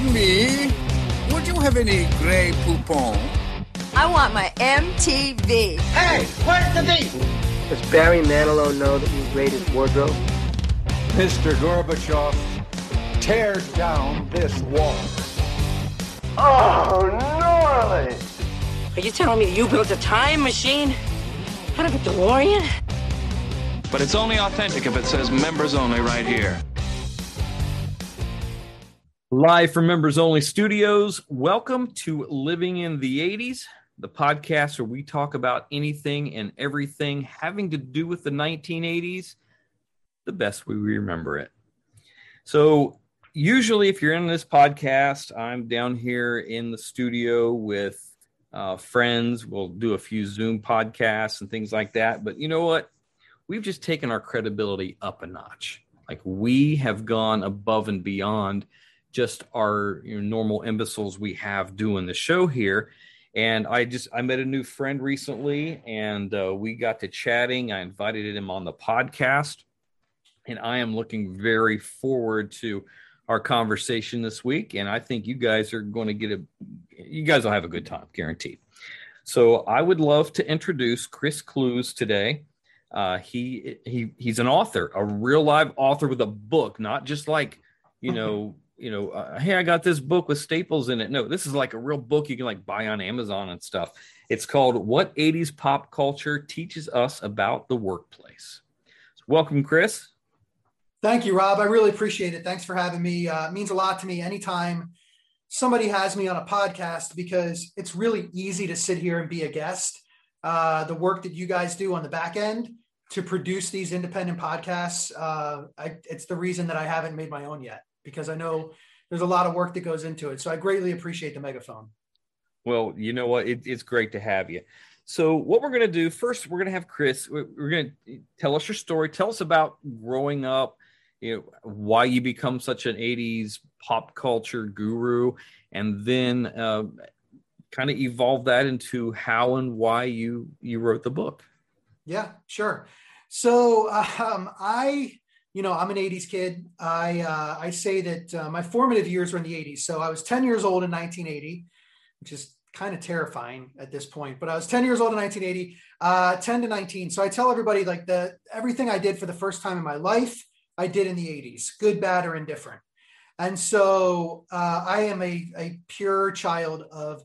Pardon me, would you have any Grey Poupon? I want my MTV. Hey, where's the beef? Does Barry Manilow know that you raid his wardrobe? Mr. Gorbachev, tear down this wall. Oh, gnarly! Are you telling me that you built a time machine out of a DeLorean? But it's only authentic if it says members only right here. Live from Members Only Studios, welcome to Living in the 80s, the podcast where we talk about anything and everything having to do with the 1980s the best we remember it. So, usually, if you're in this podcast, I'm down here in the studio with uh, friends. We'll do a few Zoom podcasts and things like that. But you know what? We've just taken our credibility up a notch. Like, we have gone above and beyond just our you know, normal imbeciles we have doing the show here. And I just I met a new friend recently, and uh, we got to chatting. I invited him on the podcast, and I am looking very forward to our conversation this week. And I think you guys are going to get a you guys will have a good time, guaranteed. So I would love to introduce Chris Clews today. Uh, he he he's an author, a real live author with a book, not just like you know you know, uh, hey, I got this book with staples in it. No, this is like a real book you can like buy on Amazon and stuff. It's called What 80s Pop Culture Teaches Us About the Workplace. So welcome, Chris. Thank you, Rob. I really appreciate it. Thanks for having me. Uh, it means a lot to me anytime somebody has me on a podcast because it's really easy to sit here and be a guest. Uh, the work that you guys do on the back end to produce these independent podcasts, uh, I, it's the reason that I haven't made my own yet because I know there's a lot of work that goes into it. So I greatly appreciate the megaphone. Well, you know what? It, it's great to have you. So what we're going to do first, we're going to have Chris. We're going to tell us your story. Tell us about growing up. You know why you become such an '80s pop culture guru, and then uh, kind of evolve that into how and why you you wrote the book. Yeah, sure. So um, I you know, I'm an 80s kid. I uh, I say that uh, my formative years were in the 80s. So I was 10 years old in 1980, which is kind of terrifying at this point. But I was 10 years old in 1980, uh, 10 to 19. So I tell everybody like the everything I did for the first time in my life, I did in the 80s, good, bad, or indifferent. And so uh, I am a, a pure child of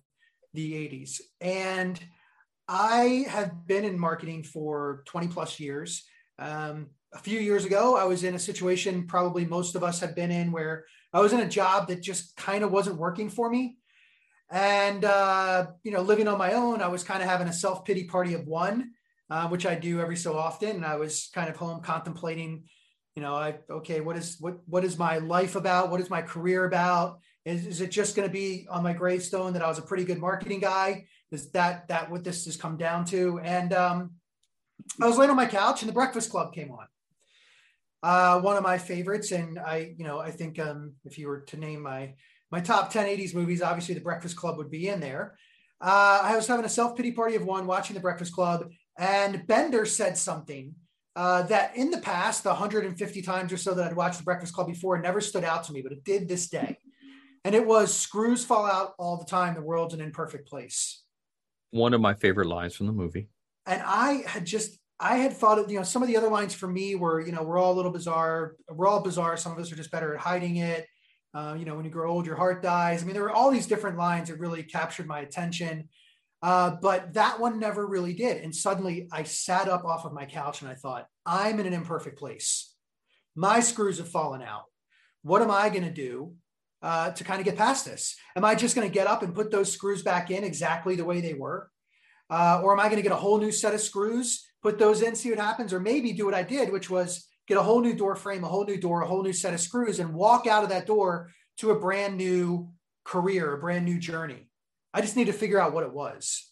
the 80s. And I have been in marketing for 20 plus years. Um, a few years ago, I was in a situation probably most of us have been in where I was in a job that just kind of wasn't working for me. And, uh, you know, living on my own, I was kind of having a self pity party of one, uh, which I do every so often. And I was kind of home contemplating, you know, I, okay, what is, what, what is my life about? What is my career about? Is, is it just going to be on my gravestone that I was a pretty good marketing guy? Is that, that what this has come down to? And, um, I was laying on my couch and the breakfast club came on uh, one of my favorites, and I, you know, I think um, if you were to name my my top 10 80s movies, obviously The Breakfast Club would be in there. Uh, I was having a self pity party of one, watching The Breakfast Club, and Bender said something uh, that in the past, the 150 times or so that I'd watched The Breakfast Club before, it never stood out to me, but it did this day. And it was screws fall out all the time. The world's an imperfect place. One of my favorite lines from the movie. And I had just I had thought of, you know, some of the other lines for me were, you know, we're all a little bizarre. We're all bizarre. Some of us are just better at hiding it. Uh, you know, when you grow old, your heart dies. I mean, there were all these different lines that really captured my attention. Uh, but that one never really did. And suddenly I sat up off of my couch and I thought, I'm in an imperfect place. My screws have fallen out. What am I going to do uh, to kind of get past this? Am I just going to get up and put those screws back in exactly the way they were? Uh, or am I going to get a whole new set of screws put those in, see what happens, or maybe do what I did, which was get a whole new door frame, a whole new door, a whole new set of screws, and walk out of that door to a brand new career, a brand new journey. I just need to figure out what it was.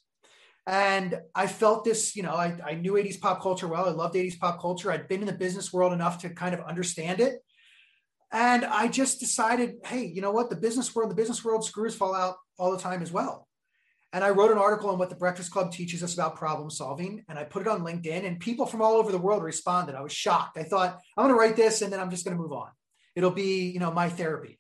And I felt this, you know, I, I knew 80s pop culture well. I loved 80s pop culture. I'd been in the business world enough to kind of understand it. And I just decided, hey, you know what? The business world, the business world screws fall out all the time as well. And I wrote an article on what the Breakfast Club teaches us about problem solving. And I put it on LinkedIn, and people from all over the world responded. I was shocked. I thought, I'm going to write this and then I'm just going to move on. It'll be, you know, my therapy.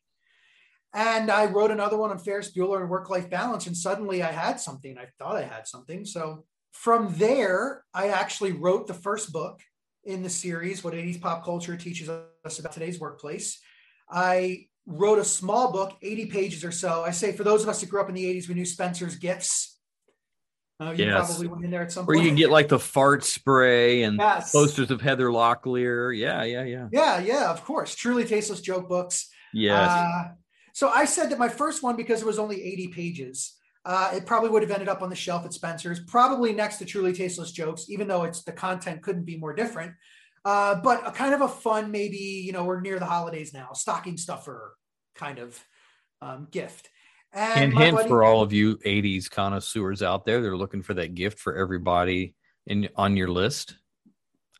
And I wrote another one on Ferris Bueller and work life balance. And suddenly I had something. I thought I had something. So from there, I actually wrote the first book in the series, What 80s Pop Culture Teaches Us About Today's Workplace. I wrote a small book, 80 pages or so. I say for those of us who grew up in the 80s, we knew Spencer's Gifts. Uh, you Yes. probably went in there at some Where point. Or you can get like the fart spray and Yes. posters of Heather Locklear. Yeah, yeah, yeah. Yeah, yeah, of course. Truly tasteless joke books. Yes. Uh, so I said that my first one, because it was only 80 pages, uh, it probably would have ended up on the shelf at Spencer's, probably next to Truly Tasteless Jokes, even though it's the content couldn't be more different. Uh, but a kind of a fun, maybe, you know, we're near the holidays now, stocking stuffer kind of um, gift. And and hint buddy- for all of you 80s connoisseurs out there they're looking for that gift for everybody in on your list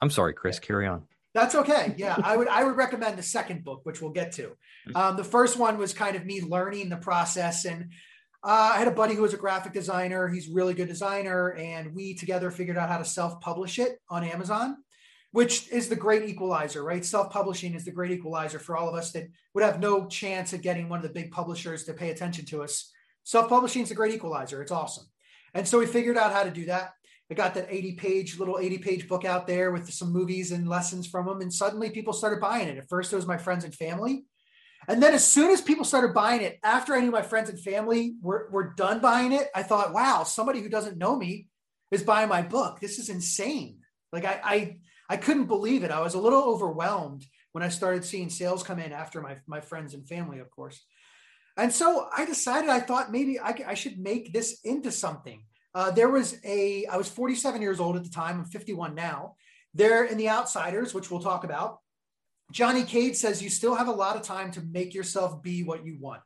i'm sorry chris carry on That's okay. Yeah, I would I would recommend the second book, which we'll get to. Um, the first one was kind of me learning the process, and uh, I had a buddy who was a graphic designer. He's a really good designer, and we together figured out how to self-publish it on Amazon, which is the great equalizer, right? Self-publishing is the great equalizer for all of us that would have no chance at getting one of the big publishers to pay attention to us. Self-publishing is a great equalizer. It's awesome, and so we figured out how to do that. I got that 80 page little 80 page book out there with some movies and lessons from them. And suddenly people started buying it. At first, it was my friends and family. And then as soon as people started buying it, after I knew my friends and family were, were done buying it, I thought, wow, somebody who doesn't know me is buying my book. This is insane. Like I, I, I couldn't believe it. I was a little overwhelmed when I started seeing sales come in after my, my friends and family, of course. And so I decided, I thought maybe I should make this into something. Uh, there was a, I was 47 years old at the time. I'm 51 now. There in The Outsiders, which we'll talk about, Johnny Cade says you still have a lot of time to make yourself be what you want.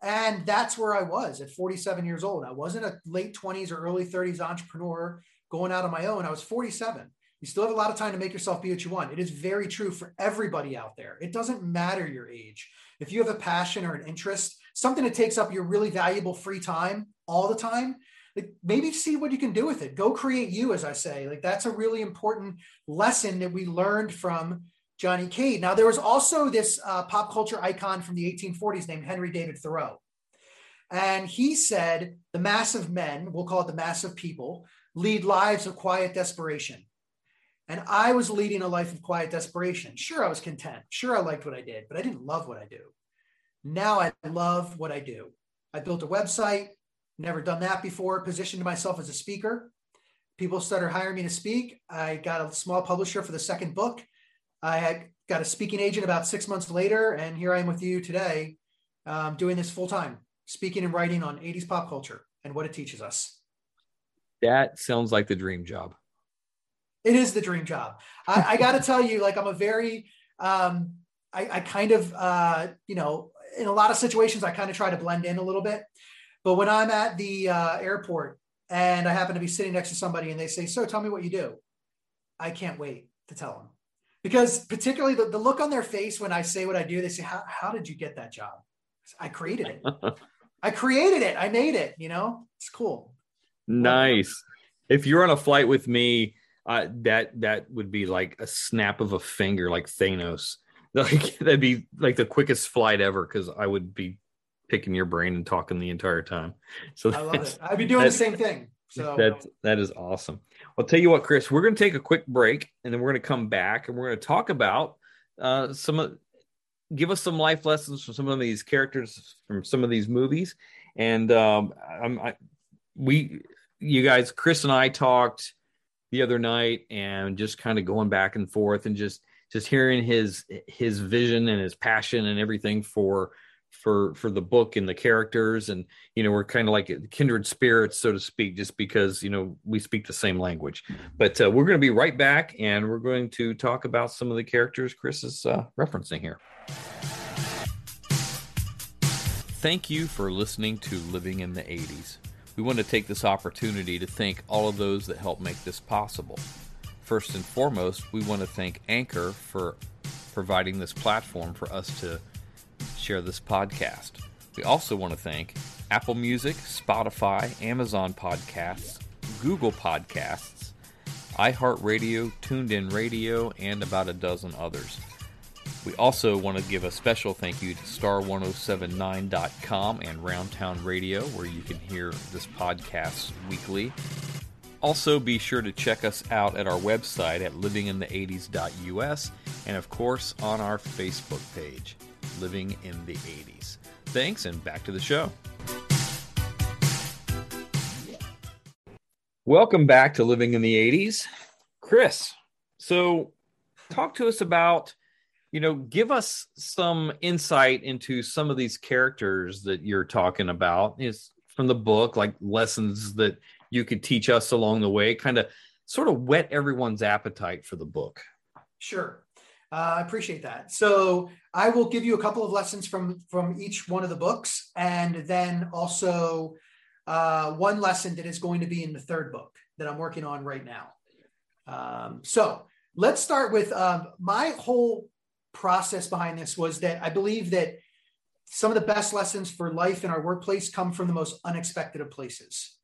And that's where I was at 47 years old. I wasn't a late 20s or early 30s entrepreneur going out on my own. I was 47. You still have a lot of time to make yourself be what you want. It is very true for everybody out there. It doesn't matter your age. If you have a passion or an interest, something that takes up your really valuable free time all the time, like maybe see what you can do with it. Go create you, as I say. Like that's a really important lesson that we learned from Johnny Cade. Now, there was also this uh, pop culture icon from the 1840s named Henry David Thoreau. And he said, the mass of men, we'll call it the mass of people, lead lives of quiet desperation. And I was leading a life of quiet desperation. Sure, I was content. Sure, I liked what I did, but I didn't love what I do. Now I love what I do. I built a website, never done that before, positioned myself as a speaker. People started hiring me to speak. I got a small publisher for the second book. I got a speaking agent about six months later, and here I am with you today, um, doing this full time, speaking and writing on 80s pop culture and what it teaches us. that sounds like the dream job It is the dream job. I, I got to tell you, like I'm a very, um, I, I kind of, uh, you know, in a lot of situations, I kind of try to blend in a little bit. But when I'm at the uh, airport and I happen to be sitting next to somebody and they say, "So, tell me what you do," I can't wait to tell them because particularly the, the look on their face when I say what I do, they say, "How how did you get that job?" I created it. I created it. I made it. You know, it's cool. nice if you're on a flight with me uh, that that would be like a snap of a finger like thanos like that'd be like the quickest flight ever because i would be picking your brain and talking the entire time so I love it. I'd be doing the same thing. So That's that is awesome. I'll tell you what, Chris, we're going to take a quick break, and then we're going to come back, and we're going to talk about uh, some of, give us some life lessons from some of these characters from some of these movies, and um, I'm, I, we, you guys, Chris and I talked the other night, and just kind of going back and forth, and just just hearing his his vision and his passion and everything for for for the book and the characters. And you know we're kind of like kindred spirits so to speak just because you know we speak the same language. But uh, we're going to be right back and we're going to talk about some of the characters chris is uh, referencing here. Thank you for listening to living in the 80s we want to take this opportunity to thank all of those that help make this possible first and foremost we want to thank anchor for providing this platform for us to share this podcast. We also want to thank Apple Music, Spotify, Amazon Podcasts, Google Podcasts, iHeartRadio, TuneIn Radio, and about a dozen others. We also want to give a special thank you to star1079.com and Roundtown Radio, where you can hear this podcast weekly. Also, be sure to check us out at our website at livinginthe80s.us and, of course, on our Facebook page, Living in the 80s. Thanks, and back to the show. Welcome back to Living in the 80s. Chris, so talk to us about you know give us some insight into some of these characters that you're talking about. Is from the book like lessons that you could teach us along the way kind of sort of whet everyone's appetite for the book. Sure. Uh, i appreciate that. So i will give you a couple of lessons from from each one of the books and then also uh, one lesson that is going to be in the third book that i'm working on right now. Um, so let's start with um, my whole process behind this was that I believe that some of the best lessons for life in our workplace come from the most unexpected of places.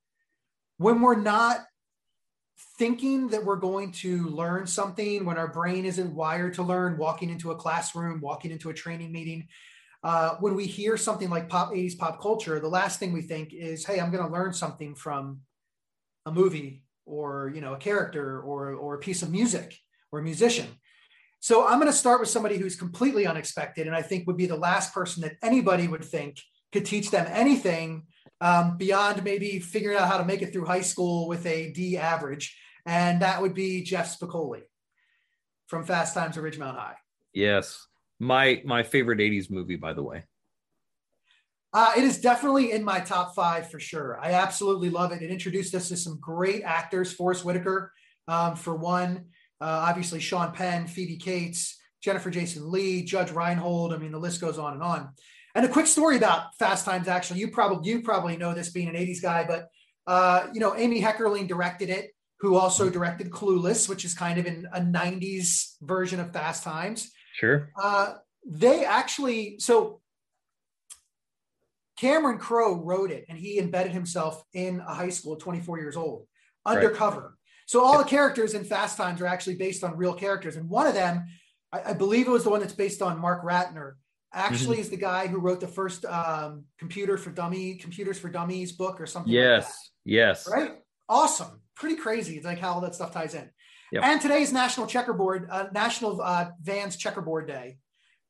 When we're not thinking that we're going to learn something, when our brain isn't wired to learn, walking into a classroom, walking into a training meeting, uh, when we hear something like pop 80s pop culture, the last thing we think is, hey, I'm going to learn something from a movie or you know a character or or a piece of music or a musician so I'm going to start with somebody who's completely unexpected, and I think would be the last person that anybody would think could teach them anything um, beyond maybe figuring out how to make it through high school with a D average, and that would be Jeff Spicoli from Fast Times at Ridgemont High. Yes, my my favorite '80s movie, by the way. Uh, it is definitely in my top five for sure. I absolutely love it. It introduced us to some great actors. Forest Whitaker, um, for one. Uh, obviously, Sean Penn, Phoebe Cates, Jennifer Jason Leigh, Judge Reinhold. I mean, the list goes on and on. And a quick story about Fast Times. Actually, you probably you probably know this being an '80s guy, but uh, you know, Amy Heckerling directed it, who also directed Clueless, which is kind of in a '90s version of Fast Times. Sure. Uh, they actually so Cameron Crowe wrote it, and he embedded himself in a high school, 24 years old, undercover. Right. So all the characters in Fast Times are actually based on real characters, and one of them, I, I believe it was the one that's based on Mark Ratner. Actually, mm-hmm. is the guy who wrote the first um, computer for dummy computers for dummies book or something. Yes, like yes, right. Awesome, pretty crazy. It's like how all that stuff ties in. Yep. And today is National Checkerboard, uh, National uh, Vans Checkerboard Day.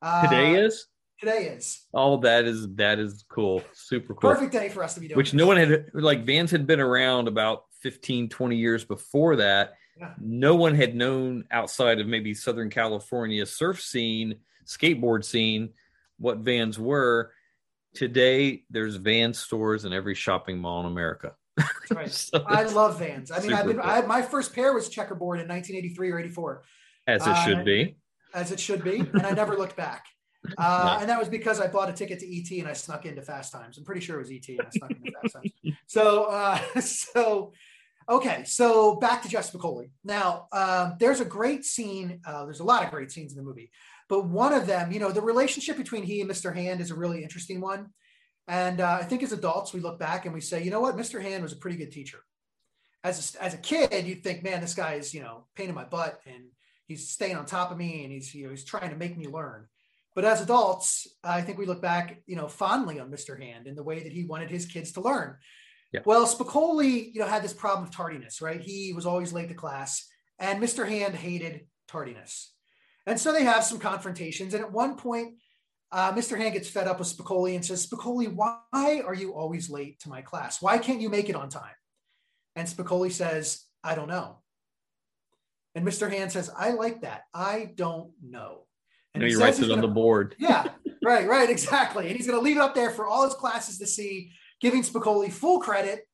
Uh, today is. Today is. Oh, that is that is cool. Super cool. Perfect day for us to be doing. Which this. no one had like Vans had been around about 15, 20 years before that. Yeah. No one had known outside of maybe Southern California surf scene, skateboard scene, what Vans were. Today, there's van stores in every shopping mall in America. Right. so I love Vans. I mean, I've been. I, my first pair was checkerboard in 1983 or 84. As it should uh, be. As it should be. And I never looked back. Uh, and that was because I bought a ticket to ET and I snuck into Fast Times. I'm pretty sure it was ET and I snuck into Fast Times. So, uh, so okay, so back to Jeff Spicoli. Now, um, there's a great scene. Uh, there's a lot of great scenes in the movie, but one of them, you know, the relationship between he and Mr. Hand is a really interesting one. And uh, I think as adults, we look back and we say, you know what, Mr. Hand was a pretty good teacher. As a, as a kid, you'd think, man, this guy is, you know, pain in my butt and he's staying on top of me and he's, you know, he's trying to make me learn. But as adults, I think we look back, you know, fondly on Mr. Hand and the way that he wanted his kids to learn. Yeah. Well, Spicoli, you know, had this problem of tardiness, right? He was always late to class, and Mr. Hand hated tardiness. And so they have some confrontations. And at one point, uh, Mr. Hand gets fed up with Spicoli and says, Spicoli, why are you always late to my class? Why can't you make it on time? And Spicoli says, I don't know. And Mr. Hand says, I like that. I don't know. And no, he writes it on the board. Yeah, right, right, exactly. And he's going to leave it up there for all his classes to see, giving Spicoli full credit,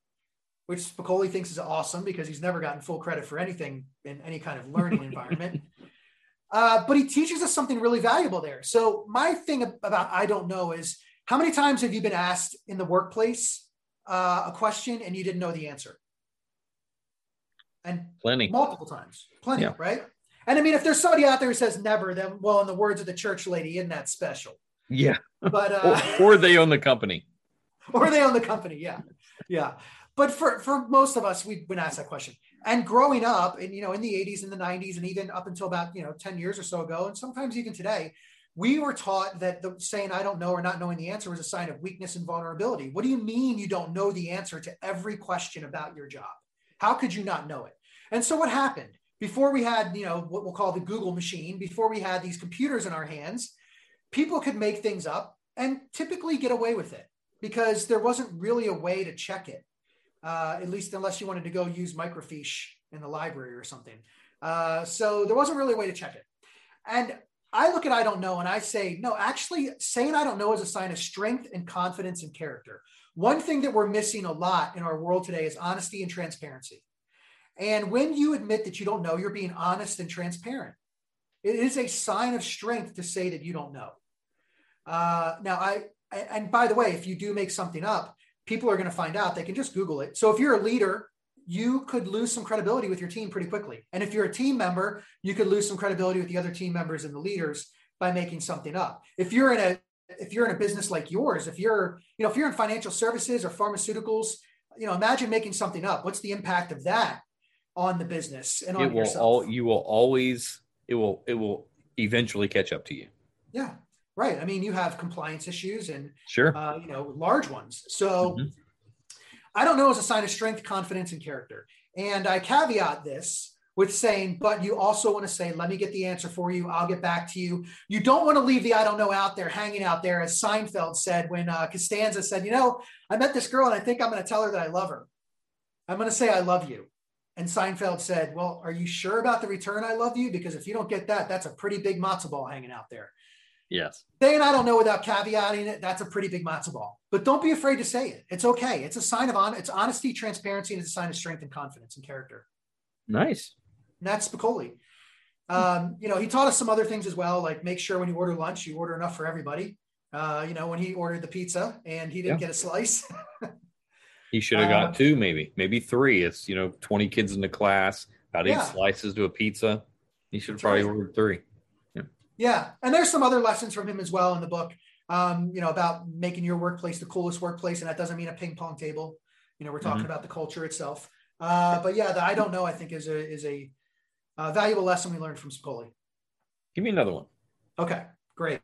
which Spicoli thinks is awesome because he's never gotten full credit for anything in any kind of learning environment. Uh, but he teaches us something really valuable there. So my thing about I don't know is how many times have you been asked in the workplace uh, a question and you didn't know the answer? And plenty, multiple times, plenty, yeah. right? And I mean, if there's somebody out there who says never, then well, in the words of the church lady, isn't that special? Yeah. But uh, or, or they own the company. Or they own the company. Yeah. Yeah. But for for most of us, we've been asked that question. And growing up, and you know, in the 80s and the 90s, and even up until about you know 10 years or so ago, and sometimes even today, we were taught that the saying I don't know or not knowing the answer was a sign of weakness and vulnerability. What do you mean you don't know the answer to every question about your job? How could you not know it? And so what happened? Before we had, you know, what we'll call the Google machine, before we had these computers in our hands, people could make things up and typically get away with it because there wasn't really a way to check it, uh, at least unless you wanted to go use microfiche in the library or something. Uh, so there wasn't really a way to check it. And I look at I don't know and I say, no, actually, saying I don't know is a sign of strength and confidence and character. One thing that we're missing a lot in our world today is honesty and transparency. And when you admit that you don't know, you're being honest and transparent. It is a sign of strength to say that you don't know. Uh, now, I, and by the way, if you do make something up, people are going to find out. They can just Google it. So if you're a leader you could lose some credibility with your team pretty quickly. And if you're a team member, you could lose some credibility with the other team members and the leaders by making something up. If you're in a if you're in a business like yours, if you're, you know, if you're in financial services or pharmaceuticals, you know, imagine making something up. What's the impact of that on the business and on it will yourself? all you will always it will it will eventually catch up to you. Yeah, right. I mean, you have compliance issues and sure, uh, you know, large ones. So mm-hmm. I don't know is a sign of strength, confidence, and character. And I caveat this with saying, but you also want to say, let me get the answer for you. I'll get back to you. You don't want to leave the I don't know out there, hanging out there, as Seinfeld said when uh, Costanza said, you know, I met this girl and I think I'm going to tell her that I love her. I'm going to say, I love you. And Seinfeld said, well, are you sure about the return I love you? Because if you don't get that, that's a pretty big matzo ball hanging out there. Yes. Saying I don't know without caveating it, that's a pretty big matzo ball. But don't be afraid to say it. It's okay. It's a sign of on it's honesty, transparency, and it's a sign of strength and confidence and character. Nice. And that's Spicoli. Um, you know, he taught us some other things as well, like make sure when you order lunch, you order enough for everybody. Uh, you know, when he ordered the pizza and he didn't yeah. get a slice. he should have got uh, two, maybe, maybe three. It's you know, 20 kids in the class, about eight yeah. slices to a pizza. He should have probably right. ordered three. Yeah, and there's some other lessons from him as well in the book. Um, you know, about making your workplace the coolest workplace, and that doesn't mean a ping pong table. You know, we're talking mm-hmm. about the culture itself. Uh, but yeah, the I don't know. I think is a is a uh, valuable lesson we learned from Spicoli. Give me another one. Okay, great.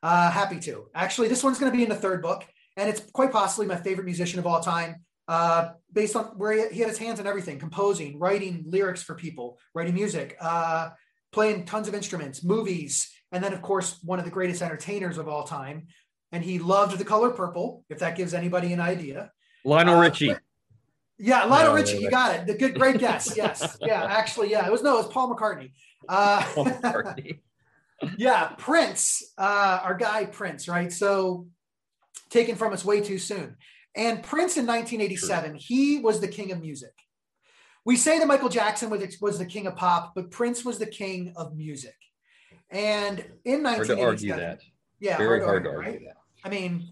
Uh, happy to. Actually, this one's going to be in the third book, and it's quite possibly my favorite musician of all time. Uh, based on where he, he, had his hands in everything composing writing lyrics for people writing music uh, playing tons of instruments, movies, and then, of course, one of the greatest entertainers of all time. And he loved the color purple, if that gives anybody an idea. Lionel uh, Richie. Yeah, Lionel no, Richie, you got it. The good, great guess. Yes, yeah, actually, yeah, it was no, it was Paul McCartney. Uh, Paul McCartney. yeah, Prince, uh, our guy Prince, right? So taken from us way too soon. And Prince in 1987, True. he was the king of music we say that Michael Jackson was, was the king of pop, but Prince was the king of music. And in 1987, yeah, very hard, to argue, right? that. I mean,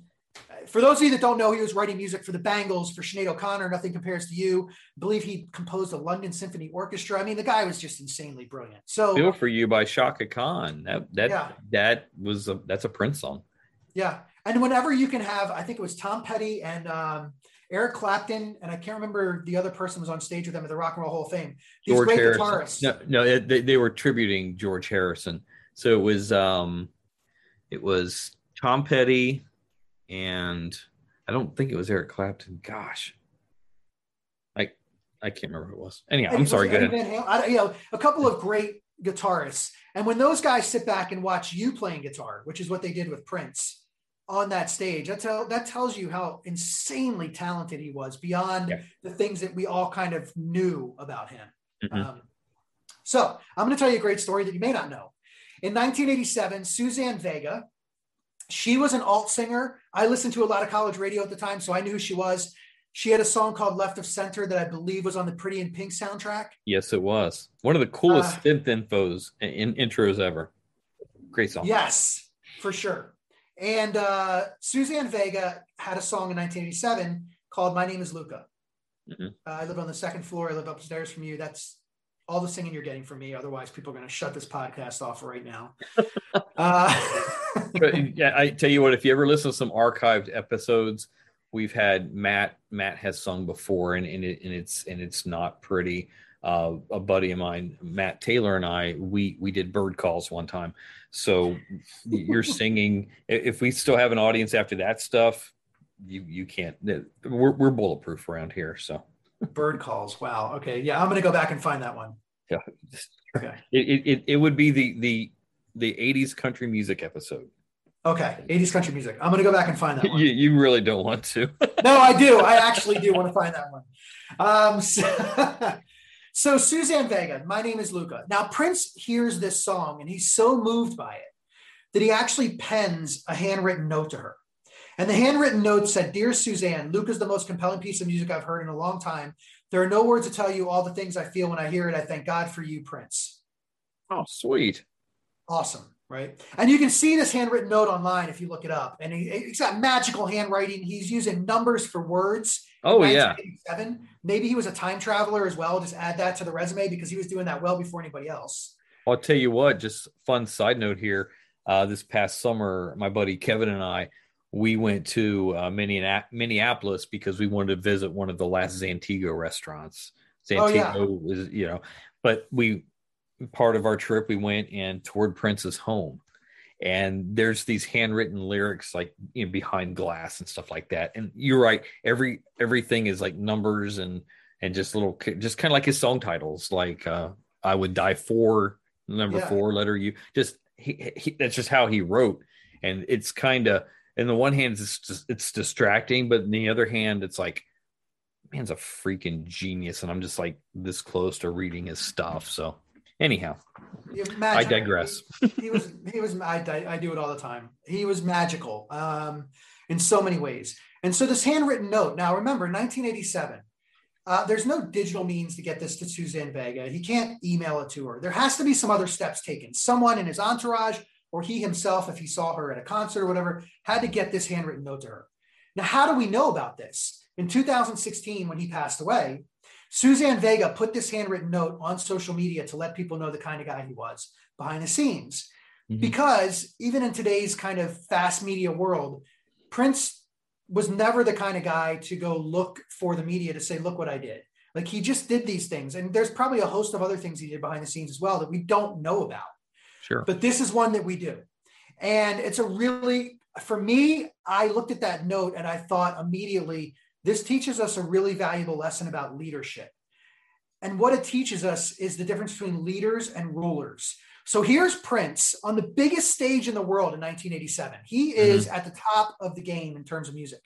for those of you that don't know, he was writing music for the Bangles, for Sinead O'Connor, Nothing Compares to You. I believe he composed the London Symphony Orchestra. I mean, the guy was just insanely brilliant. So, "Feel for You" by Chaka Khan. That that yeah. that was a that's a Prince song. Yeah, and whenever you can have, I think it was Tom Petty and um, Eric Clapton, and I can't remember the other person was on stage with them at the Rock and Roll Hall of Fame. These George great Harrison. guitarists. No, no, they, they were tributing George Harrison. So it was um, it was Tom Petty, and I don't think it was Eric Clapton. Gosh, I I can't remember who it was. Anyhow, I'm sorry. Go ahead. I, you know, a couple of great guitarists, and when those guys sit back and watch you playing guitar, which is what they did with Prince on that stage. That, tell, that tells you how insanely talented he was beyond yeah. the things that we all kind of knew about him. Mm-hmm. Um, so I'm going to tell you a great story that you may not know. In 1987, Suzanne Vega, she was an alt singer. I listened to a lot of college radio at the time, so I knew who she was. She had a song called Left of Center that I believe was on the Pretty in Pink soundtrack. Yes, it was. One of the coolest uh, synth infos in intros ever. Great song. Yes, for sure. And uh, Suzanne Vega had a song in 1987 called "My Name Is Luka." Mm-hmm. Uh, I live on the second floor. I live upstairs from you. That's all the singing you're getting from me. Otherwise, people are going to shut this podcast off right now. uh, yeah, I tell you what. If you ever listen to some archived episodes, we've had Matt. Matt has sung before, and, and, it, and it's and it's not pretty. Uh, a buddy of mine, Matt Taylor, and I, we we did bird calls one time. So you're singing. If we still have an audience after that stuff, you you can't. We're we're bulletproof around here. So bird calls. Wow. Okay. Yeah, I'm gonna go back and find that one. Yeah. Okay. It it it would be the the the 80s country music episode. Okay, 80s country music. I'm gonna go back and find that one. You, you really don't want to. no, I do. I actually do want to find that one. Um, so, so Suzanne Vega, my name is Luka. Now Prince hears this song and he's so moved by it that he actually pens a handwritten note to her. And the handwritten note said, Dear Suzanne, Luka's the most compelling piece of music I've heard in a long time. There are no words to tell you all the things I feel when I hear it. I thank God for you, Prince. Oh, sweet. Awesome right? And you can see this handwritten note online if you look it up. And he, has got magical handwriting. He's using numbers for words. Oh yeah. Maybe he was a time traveler as well. Just add that to the resume because he was doing that well before anybody else. I'll tell you what. Just fun side note here. Uh, this past summer, my buddy Kevin and I, we went to uh, Minneapolis because we wanted to visit one of the last Zantigo restaurants. Zantigo oh, yeah. is, you know, but we part of our trip, we went and toured Prince's home. And there's these handwritten lyrics like you know, behind glass and stuff like that. And you're right, every everything is like numbers and and just little just kind of like his song titles, like uh, "I would die for," number yeah. four, letter U. Just he, he, that's just how he wrote, and it's kind of. In the one hand, it's just, it's distracting, but in the other hand, it's like man's a freaking genius and i'm just like this close to reading his stuff so Anyhow, I digress. He, he, was he was I, I do it all the time. He was magical um, in so many ways. And so this handwritten note. Now remember, 1987. Uh, there's no digital means to get this to Suzanne Vega. He can't email it to her. There has to be some other steps taken. Someone in his entourage or he himself, if he saw her at a concert or whatever, had to get this handwritten note to her. Now, how do we know about this? In 2016, when he passed away, Suzanne Vega put this handwritten note on social media to let people know the kind of guy he was behind the scenes. Mm-hmm. Because even in today's kind of fast media world, Prince was never the kind of guy to go look for the media to say, look what I did. Like he just did these things. And there's probably a host of other things he did behind the scenes as well that we don't know about. Sure. But this is one that we do. And it's a really, for me, I looked at that note and I thought immediately, this teaches us a really valuable lesson about leadership. And what it teaches us is the difference between leaders and rulers. So here's Prince on the biggest stage in the world in 1987. He is mm-hmm. at the top of the game in terms of music.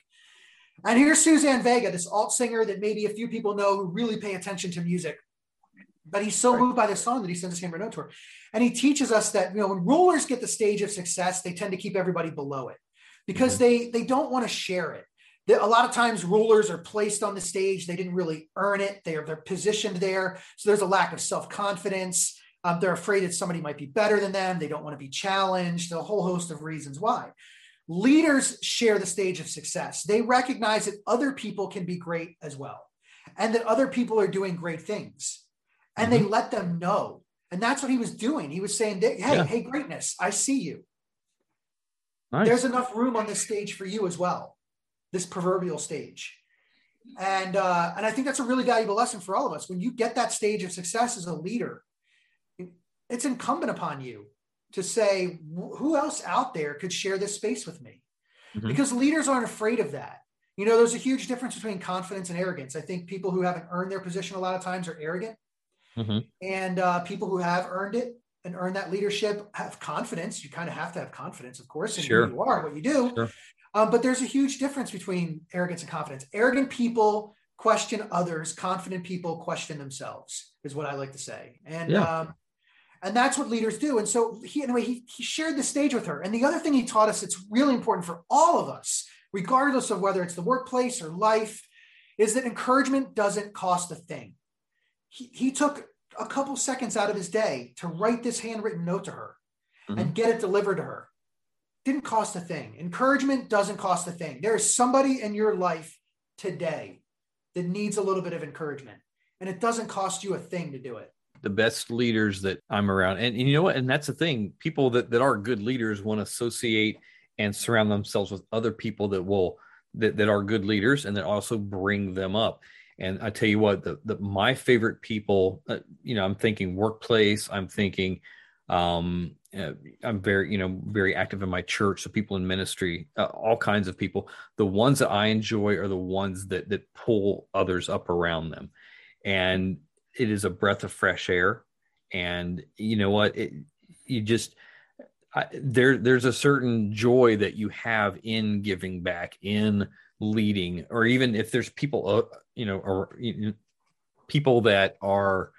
And here's Suzanne Vega, this alt singer that maybe a few people know who really pay attention to music. But he's so right. moved by this song that he sends a hammer note to her. And he teaches us that you know when rulers get the stage of success, they tend to keep everybody below it because mm-hmm. they they don't want to share it a lot of times rulers are placed on the stage. They didn't really earn it. They're they're positioned there. So there's a lack of self-confidence. Um, they're afraid that somebody might be better than them. They don't want to be challenged. A whole host of reasons why. Leaders share the stage of success. They recognize that other people can be great as well and that other people are doing great things and mm-hmm. they let them know. And that's what he was doing. He was saying hey yeah. hey greatness i see you. Nice. there's enough room on this stage for you as well this proverbial stage. And uh, and I think that's a really valuable lesson for all of us. When you get that stage of success as a leader, it's incumbent upon you to say, who else out there could share this space with me? Mm-hmm. Because leaders aren't afraid of that. You know, there's a huge difference between confidence and arrogance. I think people who haven't earned their position a lot of times are arrogant. Mm-hmm. And uh, people who have earned it and earn that leadership have confidence. You kind of have to have confidence, of course, in sure. who you are, what you do. Sure. Um, but there's a huge difference between arrogance and confidence. Arrogant people question others. Confident people question themselves, is what I like to say. And yeah. um, and that's what leaders do. And so he anyway he he shared the stage with her. And the other thing he taught us that's really important for all of us, regardless of whether it's the workplace or life, is that encouragement doesn't cost a thing. He, he took a couple seconds out of his day to write this handwritten note to her mm-hmm. and get it delivered to her didn't cost a thing. Encouragement doesn't cost a thing. There is somebody in your life today that needs a little bit of encouragement, and it doesn't cost you a thing to do it. The best leaders that I'm around, and, and you know what? And that's the thing. People that, that are good leaders want to associate and surround themselves with other people that will that, that are good leaders and that also bring them up. And I tell you what, the, the my favorite people, uh, you know, I'm thinking workplace. I'm thinking, um, uh, I'm very, you know, very active in my church. So people in ministry, uh, all kinds of people. The ones that I enjoy are the ones that that pull others up around them, and it is a breath of fresh air. And you know what? It, you just I, there there's a certain joy that you have in giving back in leading or even if there's people uh, you know or you know, people that are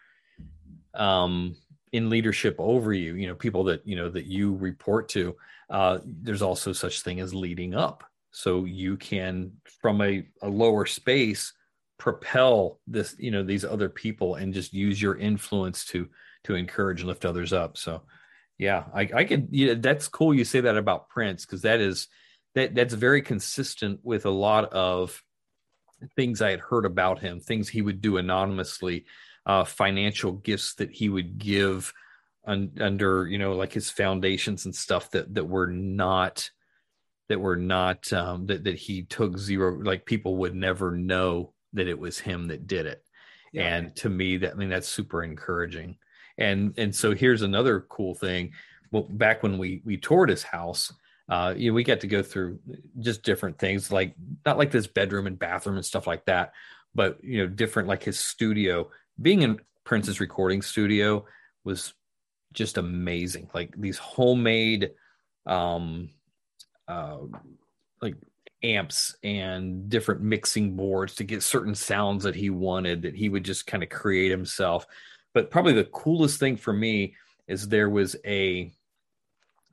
um in leadership over you you know people that you know that you report to uh there's also such thing as leading up so you can from a, a lower space propel this you know these other people and just use your influence to to encourage and lift others up so yeah, I, I could. Yeah, that's cool. You say that about Prince because that is that that's very consistent with a lot of things I had heard about him. Things he would do anonymously, uh, financial gifts that he would give un, under you know like his foundations and stuff that that were not that were not um, that that he took zero. Like people would never know that it was him that did it. Yeah. And to me, that I mean that's super encouraging and and so here's another cool thing well back when we we toured his house uh you know we got to go through just different things like not like this bedroom and bathroom and stuff like that but you know different like his studio being in prince's recording studio was just amazing. Like these homemade um uh like amps and different mixing boards to get certain sounds that he wanted that he would just kind of create himself. But probably the coolest thing for me is there was a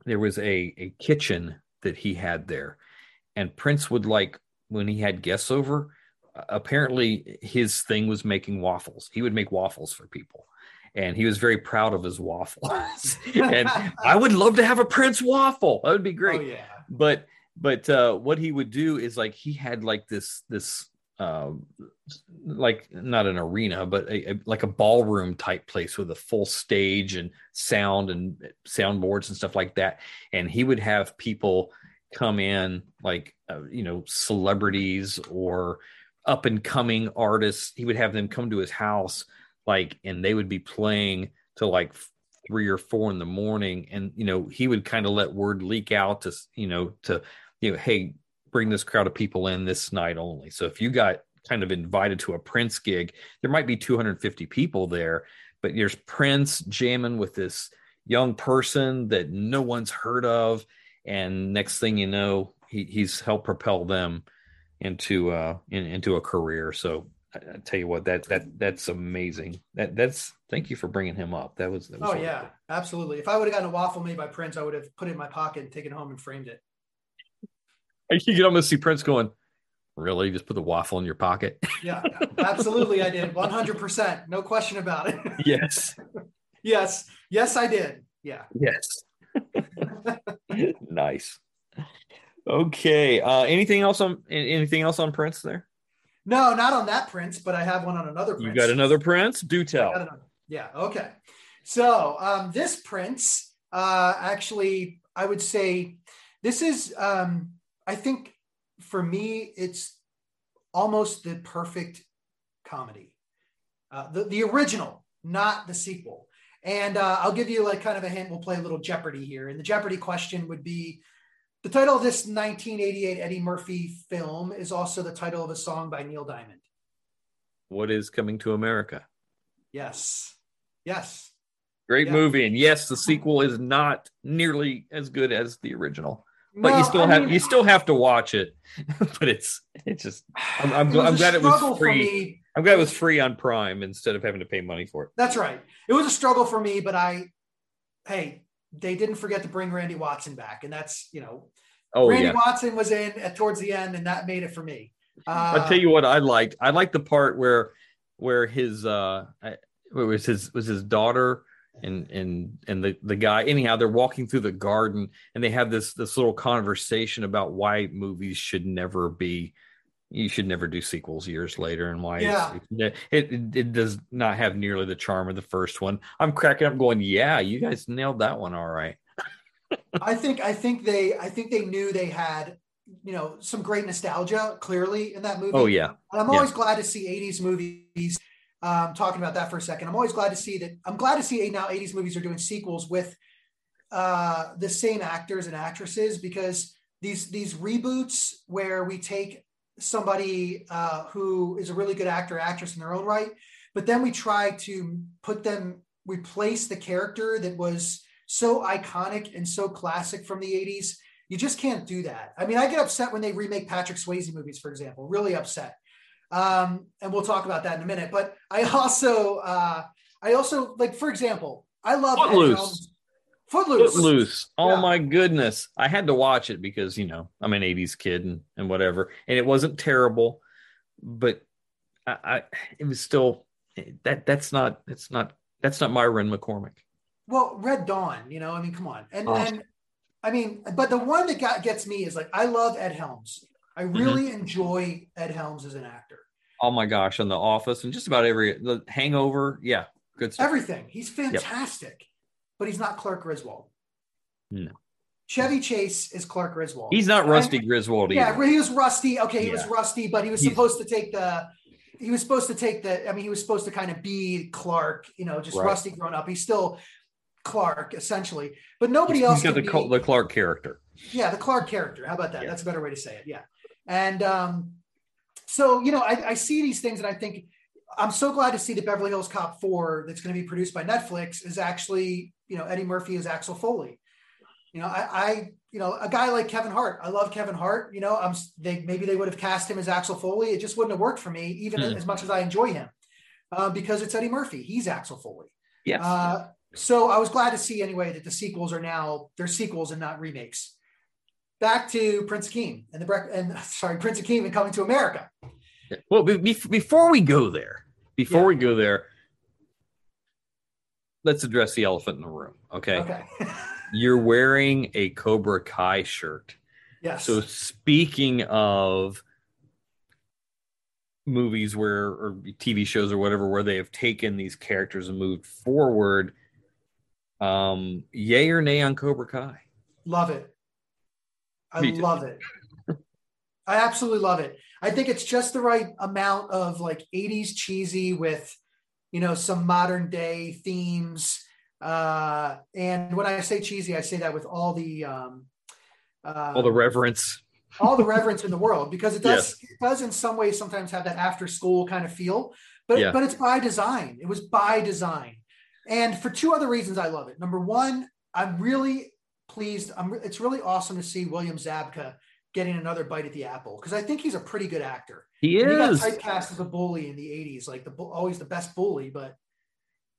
there was a a kitchen that he had there. And prince would like when he had guests over apparently his thing was making waffles he would make waffles for people and he was very proud of his waffles and i would love to have a prince waffle that would be great oh, yeah. but but uh, what he would do is like he had like this this uh, like not an arena, but a, a, like a ballroom type place with a full stage and sound and soundboards and stuff like that. And he would have people come in, like uh, you know, celebrities or up and coming artists. He would have them come to his house, like, and they would be playing to like three or four in the morning, and you know, he would kind of let word leak out to you know to you know, hey, bring this crowd of people in this night only. So if you got kind of invited to a Prince gig, there might be 250 people there, but there's Prince jamming with this young person that no one's heard of. And next thing you know, he, he's helped propel them into uh in, into a career. So I, I, tell you what, that that that's amazing. That that's thank you for bringing him up. That was, that was oh yeah, absolutely. If I would have gotten a waffle made by Prince, I would have put it in my pocket and taken home and framed it. You can almost see Prince going, Really? Just put the waffle in your pocket? yeah, absolutely. I did. 100%. No question about it. Yes. yes. Yes, I did. Yeah. Yes. nice. Okay. Uh, anything else on anything else on Prince there? No, not on that Prince, but I have one on another Prince. You got another Prince? Do tell. Yeah. Okay. So um, this Prince, uh, actually, I would say this is, um, I think for me, it's almost the perfect comedy. Uh, the, the original, not the sequel. And uh, I'll give you like kind of a hint. We'll play a little Jeopardy here. And the Jeopardy question would be the title of this 1988 Eddie Murphy film is also the title of a song by Neil Diamond. What is Coming to America? Yes. Yes. Great yeah. movie. And yes, the sequel is not nearly as good as the original but you still I have mean, you still have to watch it. but it's it's just I'm, I'm, I'm glad it was free. I'm glad it was free on Prime instead of having to pay money for it. That's right. It was a struggle for me, but I hey, they didn't forget to bring Randy Watson back, and that's you know, oh Randy yeah. Watson was in at towards the end, and that made it for me. Uh, I'll tell you what I liked. I liked the part where where his uh it was his was his daughter and and and the the guy anyhow they're walking through the garden and they have this this little conversation about why movies should never be you should never do sequels years later and why yeah. it, it it does not have nearly the charm of the first one i'm cracking up going yeah you guys nailed that one all right i think i think they i think they knew they had you know, some great nostalgia clearly in that movie. Oh yeah. And I'm Yeah. always glad to see 80s movies. Um, talking about that for a second, I'm always glad to see that. I'm glad to see now 80s movies are doing sequels with uh, the same actors and actresses because these these reboots where we take somebody uh, who is a really good actor actress in their own right, but then we try to put them replace the character that was so iconic and so classic from the 80s. You just can't do that. I mean, I get upset when they remake Patrick Swayze movies, for example, really upset. Um, and we'll talk about that in a minute. But I also, uh, I also like, for example, I love Footloose. Helms- Footloose. Footloose. Oh Yeah. my goodness. I had to watch it because, you know, I'm an 80s kid and, and whatever. And it wasn't terrible, but I, I it was still that that's not that's not that's not Myron McCormick. Well, Red Dawn, you know, I mean, come on. And Oh. and I mean, but the one that got gets me is like I love Ed Helms. I Mm-hmm. really enjoy Ed Helms as an actor. Oh my gosh, on the office and just about every the hangover. Yeah, good stuff. Everything. He's fantastic. But he's not Clark Griswold. No. Chevy Chase is Clark Griswold. He's not And- Rusty Griswold Yeah, either. he was rusty. Okay, he was rusty, but he was He's- supposed to take the he was supposed to take the I mean, he was supposed to kind of be Clark, you know, just Right. rusty grown up. He's still Clark essentially, but nobody He's else got the, be- the Clark character. yeah the clark character how about that Yeah. that's a better way to say it yeah and um so you know I, I see these things and i think i'm so glad to see that beverly hills cop 4 that's going to be produced by netflix is actually you know eddie murphy is axel foley you know i i you know a guy like kevin hart i love kevin hart you know i'm they maybe they would have cast him as axel foley it just wouldn't have worked for me even Hmm. as much as i enjoy him uh, because it's eddie murphy he's axel foley Yes. uh, so I was glad to see anyway that the sequels are now they're sequels and not remakes. Back to Prince Akeem and the and sorry Prince Akeem and Coming to America. Well, be, be- before we go there, before Yeah. we go there, let's address the elephant in the room. Okay. Okay. You're wearing a Cobra Kai shirt. yes. So speaking of movies where or TV shows or whatever where they have taken these characters and moved forward, um, yay or nay on Cobra Kai? love it. I love it. I absolutely love it. I think it's just the right amount of like 80s cheesy with you know some modern day themes. Uh, and when I say cheesy, I say that with all the um, uh, All the reverence. all the reverence in the world because it does it does in some ways sometimes have that after school kind of feel but Yeah. but it's by design it was by design and for two other reasons i love it number one i'm really pleased i'm it's really awesome to see william zabka getting another bite at the apple because i think he's a pretty good actor He And he got typecast as a bully in the 80s like the always the best bully but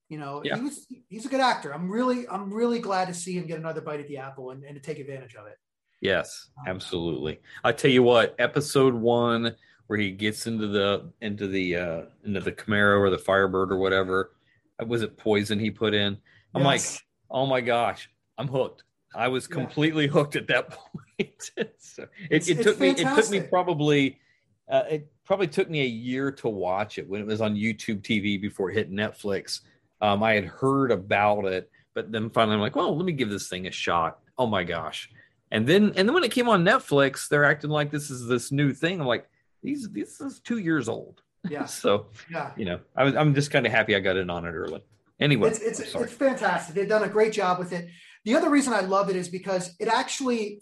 you know Yeah. he was he's a good actor i'm really i'm really glad to see him get another bite at the apple and, and to take advantage of it Yes, absolutely. I tell you what, episode one where he gets into the into the uh into the Camaro or the Firebird or whatever. uh, Was it poison he put in? I'm like, oh my gosh, I'm hooked. I was Yeah. completely hooked at that point. so it, it took me it took me probably uh, it probably took me a year to watch it when it was on YouTube TV before it hit Netflix. Um, I had heard about it, but then finally I'm like, well, let me give this thing a shot. Oh my gosh. And then and then when it came on Netflix, they're acting like this is this new thing. I'm like, these this is two years old. yeah So, yeah you know, I was I'm just kind of happy I got in on it early. Anyway, it's it's, it's fantastic. They've done a great job with it. The other reason I love it is because it actually,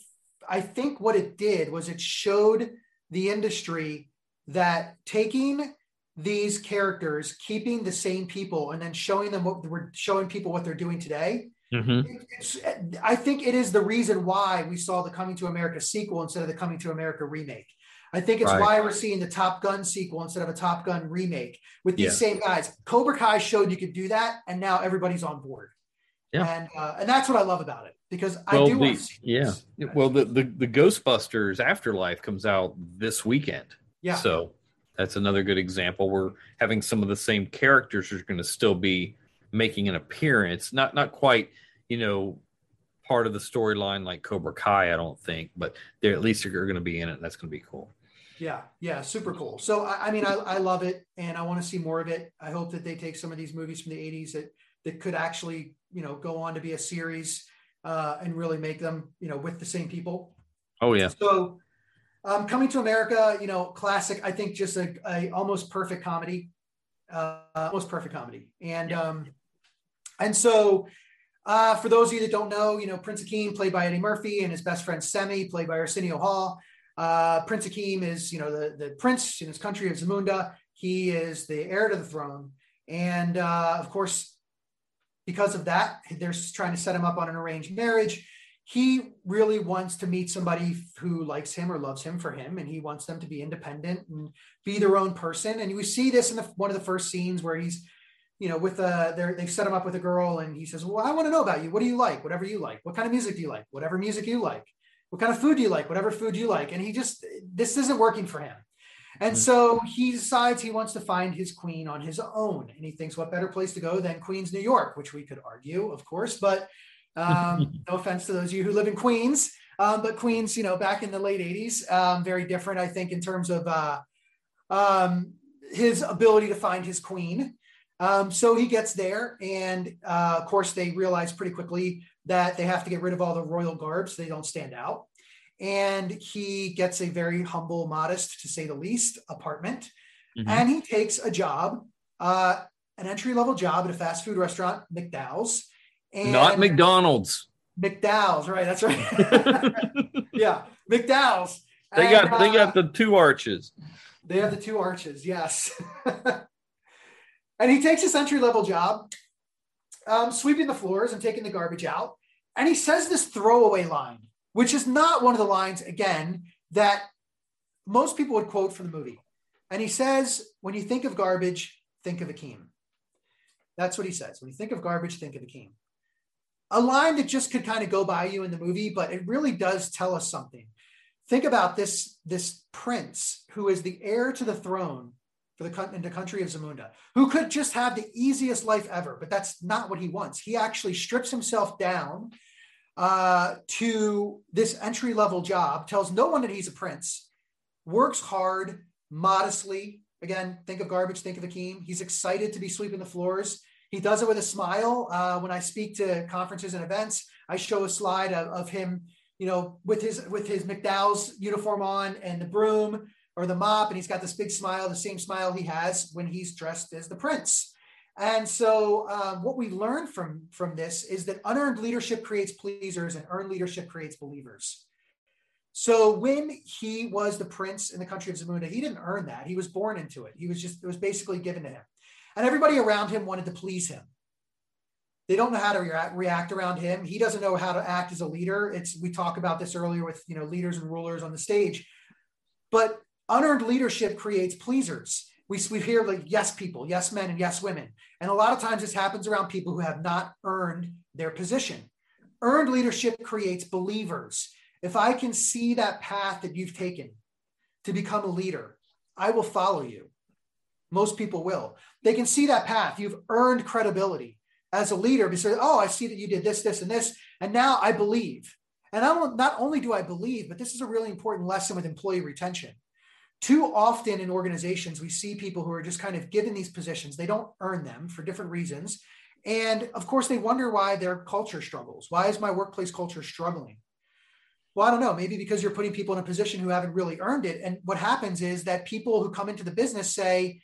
I think what it did was it showed the industry that taking these characters, keeping the same people, and then showing them what we're showing people what they're doing today. Mhm. I think it is the reason why we saw the Coming to America sequel instead of the Coming to America remake. I think it's Right. why we're seeing the Top Gun sequel instead of a Top Gun remake with these Yeah. same guys. Cobra Kai showed you could do that, and now everybody's on board. Yeah. and uh, and that's what I love about it because I Well, do want to see. yeah. this. Well, the, the the Ghostbusters Afterlife comes out this weekend. yeah, So that's another good example. We're having some of the same characters are going to still be making an appearance. Not not quite, you know, part of the storyline like Cobra Kai, I don't think, but they're at least are going to be in it. And that's going to be cool. yeah, yeah, super cool. So I, I mean, I, I love it, and I want to see more of it. I hope that they take some of these movies from the '80s that that could actually, you know, go on to be a series uh, and really make them, you know, with the same people. Oh yeah. So Um, Coming to America, you know, classic. I think just a, a almost perfect comedy, uh, almost perfect comedy, and um, and so uh, for those of you that don't know, you know, Prince Akeem, played by Eddie Murphy, and his best friend Semmi, played by Arsenio Hall. Uh, prince Akeem is, you know, the, the prince in his country of Zamunda. He is the heir to the throne. And uh, of course, because of that, they're trying to set him up on an arranged marriage. He really wants to meet somebody who likes him or loves him for him, and he wants them to be independent and be their own person. And we see this in the, one of the first scenes where he's you know, with uh, they've set him up with a girl, and he says, "Well, I want to know about you. What do you like? Whatever you like. What kind of music do you like? Whatever music you like. What kind of food do you like? Whatever food you like." And he just this isn't working for him, and so he decides he wants to find his queen on his own, and he thinks, "What better place to go than Queens, New York?" Which we could argue, of course, but um, no offense to those of you who live in Queens, um, but Queens, you know, back in the late '80s, um, very different, I think, in terms of uh, um, his ability to find his queen. Um, so he gets there, and uh, of course, they realize pretty quickly that they have to get rid of all the royal garbs; So they don't stand out. And he gets a very humble, modest, to say the least, apartment, mm-hmm. and he takes a job, uh, an entry level job at a fast food restaurant, McDowell's. And Not McDonald's. McDowell's, right? That's right. yeah, McDowell's. They and, got they got uh, the two arches. They have the two arches, yes. And he takes this entry level job, um, sweeping the floors and taking the garbage out. And he says this throwaway line, which is not one of the lines, again, that most people would quote from the movie. And he says, when you think of garbage, think of Akeem. That's what he says. When you think of garbage, think of Akeem. A line that just could kind of go by you in the movie, but it really does tell us something. Think about this, this prince who is the heir to the throne for the, in the country of Zamunda, who could just have the easiest life ever, but that's not what he wants. He actually strips himself down uh, to this entry level job, tells no one that he's a prince, works hard, modestly. Again, think of garbage, think of Akeem. He's excited to be sweeping the floors. He does it with a smile. Uh, when I speak to conferences and events, I show a slide of, of him, you know, with his with his McDowell's uniform on and the broom, or the mop, and he's got this big smile, the same smile he has when he's dressed as the prince. And so, um, what we learn from from this is that unearned leadership creates pleasers, and earned leadership creates believers. So when he was the prince in the country of Zamunda, he didn't earn that. He was born into it. He was just it was basically given to him, and everybody around him wanted to please him. They don't know how to react, react around him. He doesn't know how to act as a leader. It's we talk about this earlier with you know leaders and rulers on the stage, but Unearned leadership creates pleasers. We, we hear like yes people, yes men, and yes women. And a lot of times this happens around people who have not earned their position. Earned leadership creates believers. If I can see that path that you've taken to become a leader, I will follow you. Most people will. They can see that path. You've earned credibility as a leader because, oh, I see that you did this, this, and this. And now I believe. And I don't, not only do I believe, but this is a really important lesson with employee retention too often in organizations we see people who are just kind of given these positions. They don't earn them for different reasons. And of course they wonder why their culture struggles. Why is my workplace culture struggling? Well i don't know. Maybe because you're putting people in a position who haven't really earned it. And what happens is that people who come into the business say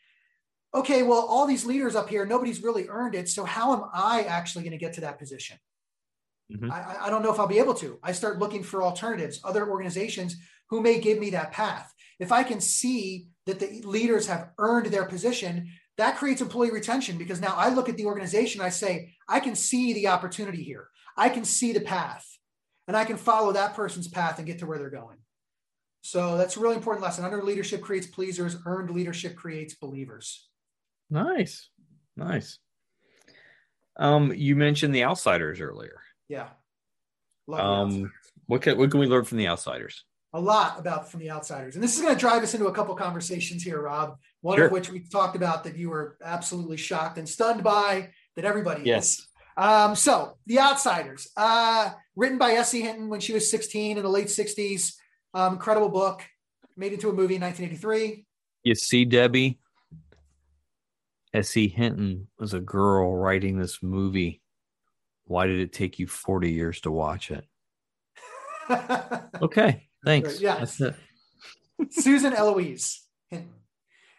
okay well all these leaders up here nobody's really earned it. So how am i actually going to get to that position? Mm-hmm. I, I don't know if i'll be able to. I start looking for alternatives other organizations who may give me that path if I can see that the leaders have earned their position, that creates employee retention because now I look at the organization, I say, I can see the opportunity here. I can see the path and I can follow that person's path and get to where they're going. So that's a really important lesson. Under leadership creates pleasers, earned leadership creates believers. Nice. Nice. Um, you mentioned the outsiders earlier. Yeah. Um, what can what can we learn from the outsiders? A lot about from the outsiders. And this is going to drive us into a couple conversations here, Rob. One sure. of which we talked about that you were absolutely shocked and stunned by, that everybody yes. is. Um, so the outsiders, uh, written by S.E. Hinton when she was 16 in the late 60s. Um, incredible book, made into a movie in 1983. You see, Debbie, S.E. Hinton was a girl writing this movie. Why did it take you 40 years to watch it? okay. Thanks. Yeah. Susan Eloise Hinton,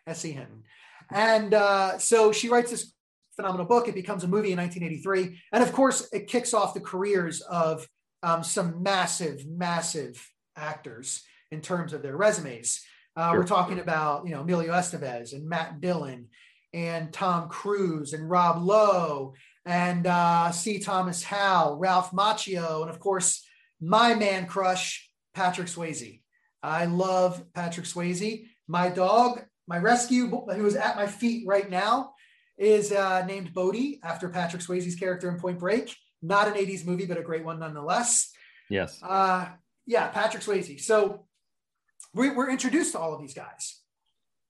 S.E. Hinton. And uh, so she writes this phenomenal book. It becomes a movie in 1983. And of course, it kicks off the careers of um, some massive, massive actors in terms of their resumes. Uh, sure. We're talking about, you know, Emilio Estevez and Matt Dillon and Tom Cruise and Rob Lowe and uh, C. Thomas Howell, Ralph Macchio, and of course, my man crush, Patrick Swayze. I love Patrick Swayze. My dog, my rescue, who is at my feet right now, is uh, named Bodie after Patrick Swayze's character in Point Break. Not an 80s movie, but a great one nonetheless. Yes. Uh, yeah, Patrick Swayze. So we, we're introduced to all of these guys.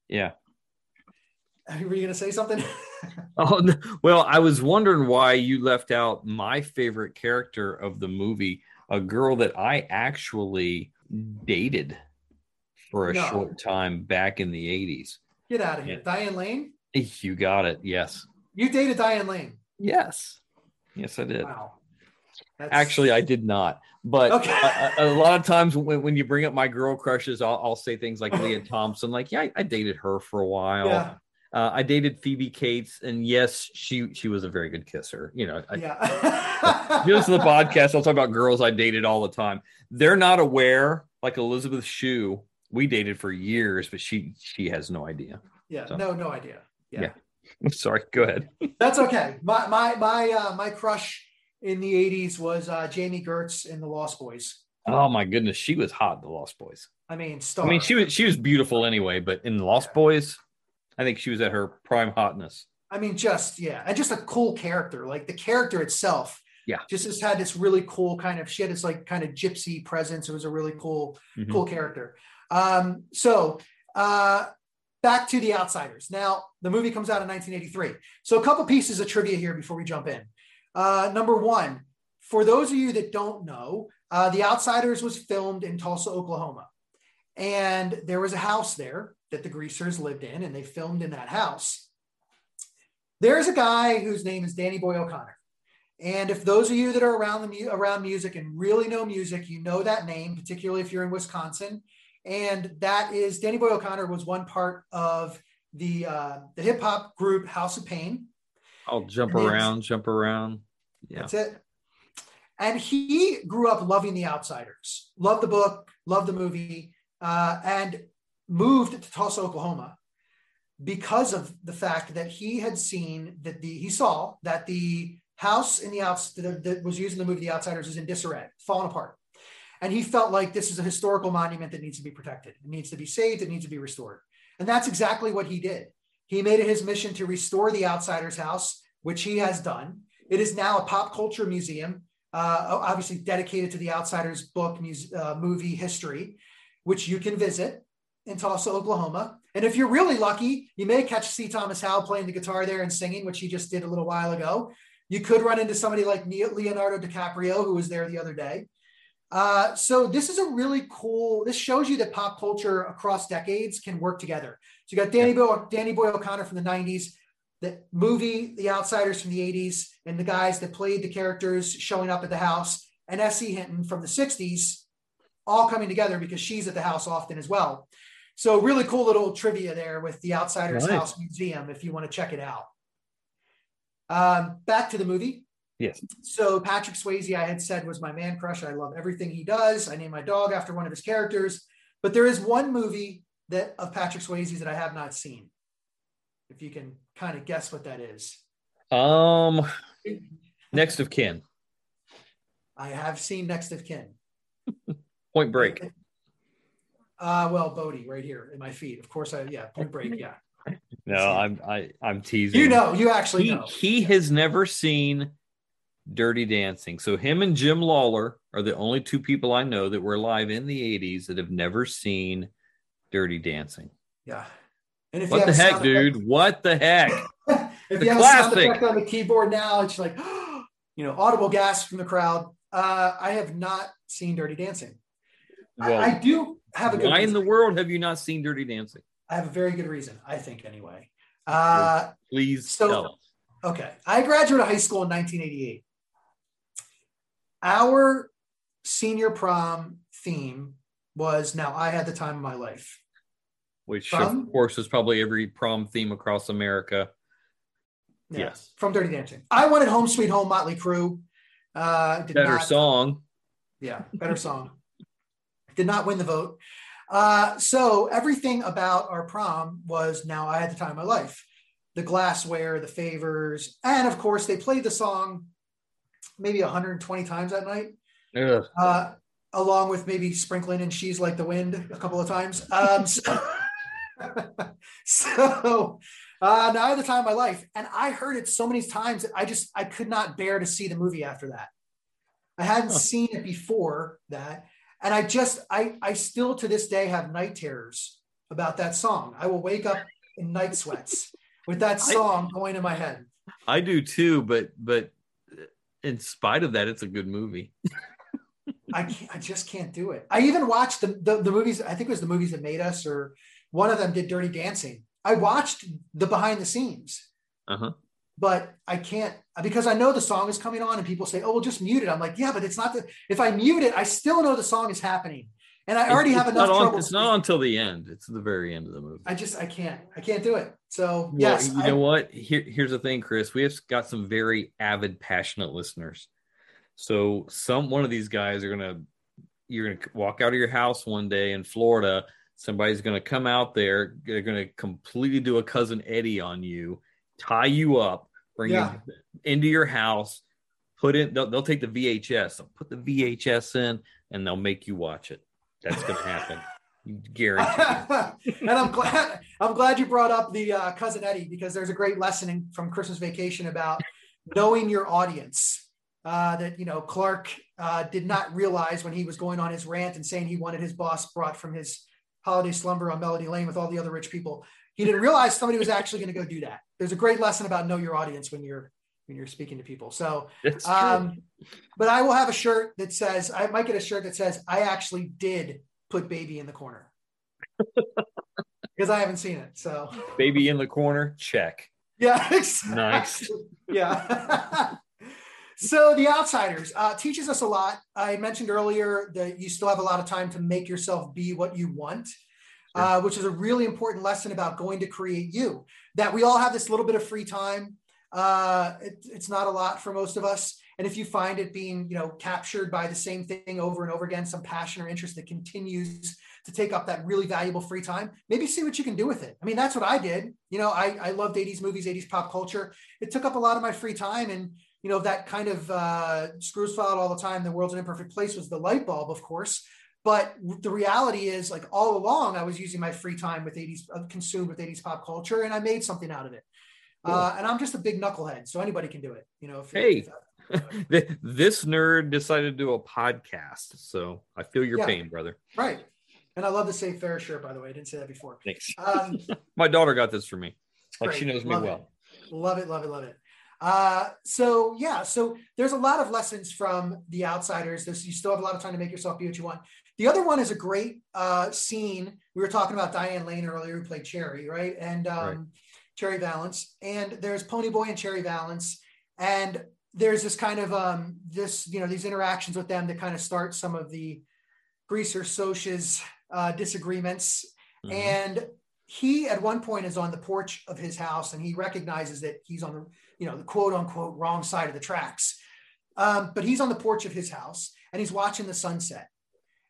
Yeah. Were you going to say something? oh, well, I was wondering why you left out my favorite character of the movie, a girl that I actually dated for a no. short time back in the 80s. Get out of here. Yeah. Diane Lane? You got it. Yes. You dated Diane Lane? Yes. Yes, I did. Wow. That's... Actually, I did not. But okay. a, a, lot of times when, when you bring up my girl crushes, I'll, I'll say things like Lea Thompson, like, yeah, I, I dated her for a while. Yeah. Uh, I dated Phoebe Cates, and yes, she she was a very good kisser. You know, I, yeah. just the podcast, I'll talk about girls I dated all the time. They're not aware, like Elizabeth Shue. We dated for years, but she she has no idea. Yeah, so, no, no idea. Yeah. yeah. Sorry, go ahead. That's okay. My my my uh, my crush in the '80s was uh, Jami Gertz in The Lost Boys. Oh my goodness, she was hot. The Lost Boys. I mean, star. I mean, she was she was beautiful anyway, but in The Lost yeah. Boys, I think she was at her prime hotness. I mean, just yeah, and just a cool character. Like the character itself, yeah, just has had this really cool kind of. She had this like kind of gypsy presence. It was a really cool, mm-hmm. cool character. Um, so uh, back to the Outsiders. Now the movie comes out in 1983. So a couple pieces of trivia here before we jump in. Uh, number one, for those of you that don't know, uh, The Outsiders was filmed in Tulsa, Oklahoma. And there was a house there that the greasers lived in, and they filmed in that house. There's a guy whose name is Danny Boy O'Connor. And if those of you that are around the around music and really know music, you know that name, particularly if you're in Wisconsin. And that is Danny Boy O'Connor was one part of the uh, the hip hop group House of Pain. I'll jump around, jump around. Yeah. That's it. And he grew up loving The Outsiders, loved the book, loved the movie, uh, and moved to Tulsa, Oklahoma because of the fact that he had seen that the he saw that the house in the outs that, that was used in the movie The Outsiders is in disarray, falling apart. And he felt like this is a historical monument that needs to be protected. It needs to be saved. It needs to be restored. And that's exactly what he did. He made it his mission to restore the Outsiders house, which he has done. It is now a pop culture museum, uh, obviously dedicated to the Outsiders book, muse, uh, movie history, which you can visit in Tulsa, Oklahoma. And if you're really lucky, you may catch C. Thomas Howell playing the guitar there and singing, which he just did a little while ago. You could run into somebody like Leonardo DiCaprio, who was there the other day. Uh, so this is a really cool. This shows you that pop culture across decades can work together. So you got Danny Boy, Danny Boy O'Connor from the '90s, the movie The Outsiders from the '80s, and the guys that played the characters showing up at the house, and S.E. Hinton from the '60s, all coming together because she's at the house often as well. So really cool little trivia there with the Outsiders nice. House Museum if you want to check it out. Um, back to the movie. Yes. So Patrick Swayze, I had said, was my man crush. I love everything he does. I named my dog after one of his characters. But there is one movie that of Patrick Swayze that I have not seen. If you can kind of guess what that is. Um, Next of Kin. I have seen Next of Kin. Point Break. Uh, well, Bodie, right here in my feet. Of course, I yeah. Point Break. Yeah. No, I'm I I'm teasing. You know, you actually he, know. He has never seen Dirty Dancing. So him and Jim Lawler are the only two people I know that were alive in the 80s that have never seen Dirty Dancing. Yeah. And if what the heck, dude? Effect, what the heck? if the you have classic. a sound effect on the keyboard now, it's like, you know, audible gasp from the crowd. Uh, I have not seen Dirty Dancing. Well, I, I do have a good why reason. in the world have you not seen Dirty Dancing? I have a very good reason, I think, anyway. Uh, Please so, tell us. Okay. I graduated high school in 1988. Our senior prom theme was Now I Had the Time of My Life. Which, From- of course, is probably every prom theme across America. Yeah, Yes. From Dirty Dancing. I wanted Home Sweet Home, Motley Crue. Uh, Better not- song. Yeah, better song. Did not win the vote. Uh, so everything about our prom was now I had the time of my life. The glassware, the favors, and of course they played the song maybe 120 times that night, Ugh. uh, along with maybe sprinkling and she's like the wind a couple of times. Um, so so uh, now I had the time of my life, and I heard it so many times that I just I could not bear to see the movie after that. I hadn't seen it before that, and I just I I still to this day have night terrors about that song. I will wake up in night sweats with that song going in my head. I do too, but but in spite of that, it's a good movie. I can't, I just can't do it. I even watched the, the the movies. I think it was the movies that made us, or one of them did Dirty Dancing. I watched the behind the scenes, Uh-huh. But I can't because I know the song is coming on, and people say, "Oh, well, just mute it." I'm like, "Yeah, but it's not the. If I mute it, I still know the song is happening, and I already It's- have it's enough not on- trouble. It's not until the end. It's the very end of the movie. I just I can't I can't do it. So Well, yes, you I- know what? Here, here's the thing, Chris. We have got some very avid, passionate listeners. So some one of these guys are gonna you're gonna walk out of your house one day in Florida. Somebody's gonna come out there. They're gonna completely do a cousin Eddie on you, tie you up, bring Yeah. you into your house, put in. They'll, they'll take the VHS. They'll put the VHS in, and they'll make you watch it. That's gonna happen. You guarantee. and I'm glad I'm glad you brought up the uh, cousin Eddie because there's a great lesson in, from Christmas Vacation about knowing your audience. Uh, that you know Clark uh, did not realize when he was going on his rant and saying he wanted his boss brought from his holiday slumber on Melody Lane with all the other rich people. He didn't realize somebody was actually going to go do that. There's a great lesson about know your audience when you're when you're speaking to people. So um, but I will have a shirt that says, I might get a shirt that says, I actually did put baby in the corner because I haven't seen it. So, Baby in the corner. Check. yeah, exactly. Nice. Yeah. so, The Outsiders uh, teaches us a lot. I mentioned earlier that you still have a lot of time to make yourself be what you want. Uh, which is a really important lesson about going to create you. That we all have this little bit of free time. Uh, it, it's not a lot for most of us. And if you find it being, you know, captured by the same thing over and over again, some passion or interest that continues to take up that really valuable free time, maybe see what you can do with it. I mean, that's what I did. You know, I, I loved 80s movies, 80s pop culture. It took up a lot of my free time. And, you know, that kind of uh, screws filed all the time. The world's an imperfect place was the light bulb, of course. But the reality is, like all along, I was using my free time with 80s, uh, consumed with 80s pop culture, and I made something out of it. Uh, and I'm just a big knucklehead, so anybody can do it. You know, if, Hey. if- this nerd decided to do a podcast, so I feel your Yeah. pain, brother. right. And I love the Save Ferris shirt, by the way. I didn't say that before. Thanks. Um, My daughter got this for me. Like she great. knows me Love it. well. Love it, love it, love it. Uh, so yeah, so there's a lot of lessons from the outsiders. There's, you still have a lot of time to make yourself be what you want. The other one is a great uh, scene. We were talking about Diane Lane earlier, who played Cherry, right? And um, Right. Cherry Valance, and there's Ponyboy and Cherry Valance, and there's this kind of um, this you know these interactions with them that kind of start some of the greaser Socs uh, disagreements Mhm. and he at one point is on the porch of his house and he recognizes that he's on the you know the quote unquote wrong side of the tracks um, but he's on the porch of his house and he's watching the sunset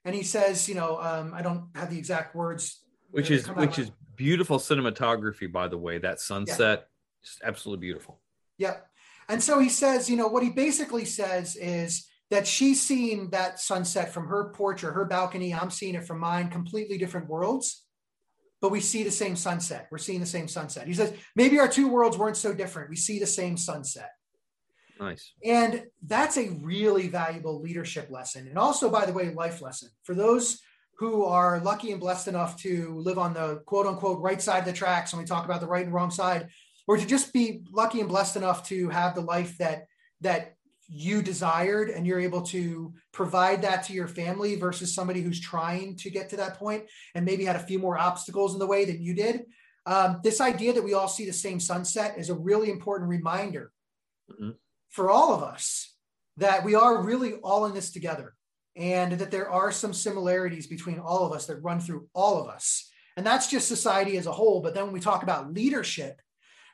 and he says you know um, i don't have the exact words which is which is beautiful cinematography, by the way. That sunset, just absolutely beautiful. Yep. And so he says, you know, what he basically says is that she's seeing that sunset from her porch or her balcony. I'm seeing it from mine, completely different worlds, but we see the same sunset. We're seeing the same sunset. He says, maybe our two worlds weren't so different. We see the same sunset. Nice. And that's a really valuable leadership lesson. And also, by the way, life lesson for those who are lucky and blessed enough to live on the quote unquote right side of the tracks when we talk about the right and wrong side, or to just be lucky and blessed enough to have the life that that you desired and you're able to provide that to your family versus somebody who's trying to get to that point and maybe had a few more obstacles in the way than you did. Um, this idea that we all see the same sunset is a really important reminder Mhm. For all of us that we are really all in this together. and that there are some similarities between all of us that run through all of us. And that's just society as a whole. But then when we talk about leadership,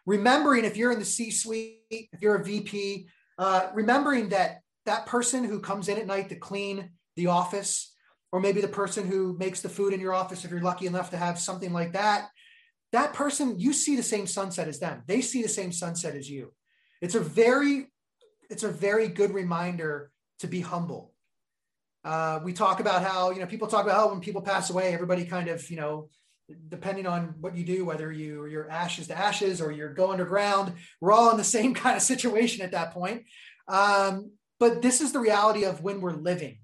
remembering if you're in the C suite, if you're a VP, uh, remembering that that person who comes in at night to clean the office, or maybe the person who makes the food in your office, if you're lucky enough to have something like that, that person, you see the same sunset as them. They see the same sunset as you. It's a very, it's a very good reminder to be humble. Uh, we talk about how, you know, people talk about how when people pass away, everybody kind of, you know, depending on what you do, whether you you're ashes to ashes or you're go underground, we're all in the same kind of situation at that point. Um, but this is the reality of when we're living,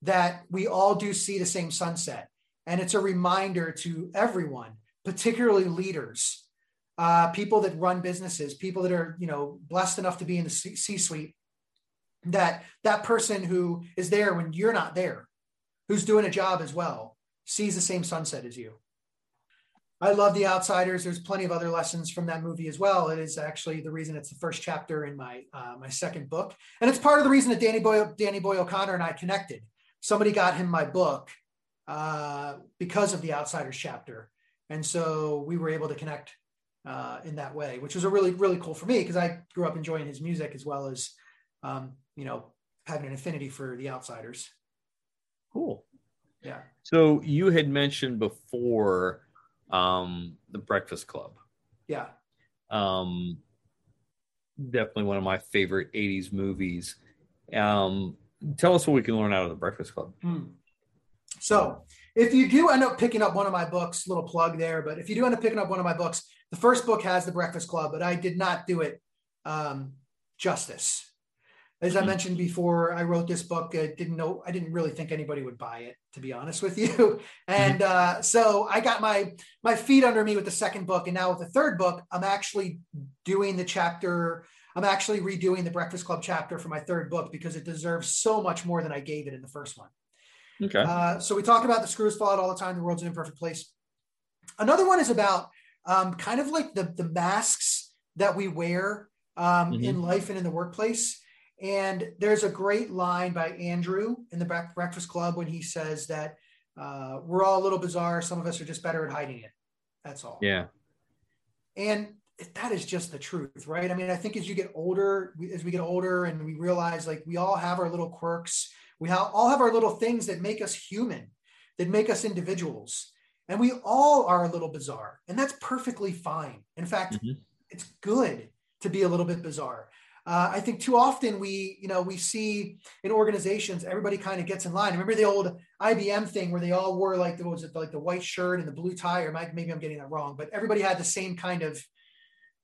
that we all do see the same sunset. And it's a reminder to everyone, particularly leaders, uh, people that run businesses, people that are, you know, blessed enough to be in the C-suite, that that person who is there when you're not there, who's doing a job as well, sees the same sunset as you. I love The Outsiders. There's plenty of other lessons from that movie as well. It is actually the reason it's the first chapter in my uh, my second book, and it's part of the reason that Danny Boy Danny Boy O'Connor and I connected. Somebody got him my book uh, because of the Outsiders chapter, and so we were able to connect uh, in that way, which was a really really cool for me because I grew up enjoying his music as well as um, you know having an affinity for the Outsiders. Cool. Yeah. So you had mentioned before um, The Breakfast Club. Yeah. Um, definitely one of my favorite 80s movies. Um, tell us what we can learn out of The Breakfast Club. Hmm. So, if you do end up picking up one of my books, little plug there, but if you do end up picking up one of my books, the first book has The Breakfast Club, but I did not do it um, justice. As I mm-hmm. mentioned before, I wrote this book. I didn't know, I didn't really think anybody would buy it, to be honest with you. And mm-hmm. uh, so I got my my feet under me with the second book, and now with the third book, I'm actually doing the chapter. I'm actually redoing the Breakfast Club chapter for my third book because it deserves so much more than I gave it in the first one. Okay. Uh, so we talk about the screws fall out all the time. The world's an imperfect place. Another one is about um, kind of like the the masks that we wear um, mm-hmm. in life and in the workplace. And there's a great line by Andrew in the Breakfast Club when he says that uh, we're all a little bizarre. Some of us are just better at hiding it. That's all. Yeah. And that is just the truth, right? I mean, I think as you get older, as we get older and we realize like we all have our little quirks, we all have our little things that make us human, that make us individuals. And we all are a little bizarre, and that's perfectly fine. In fact, mm-hmm. it's good to be a little bit bizarre. Uh, I think too often we, you know, we see in organizations everybody kind of gets in line. Remember the old IBM thing where they all wore like the was it like the white shirt and the blue tie, or maybe I'm getting that wrong, but everybody had the same kind of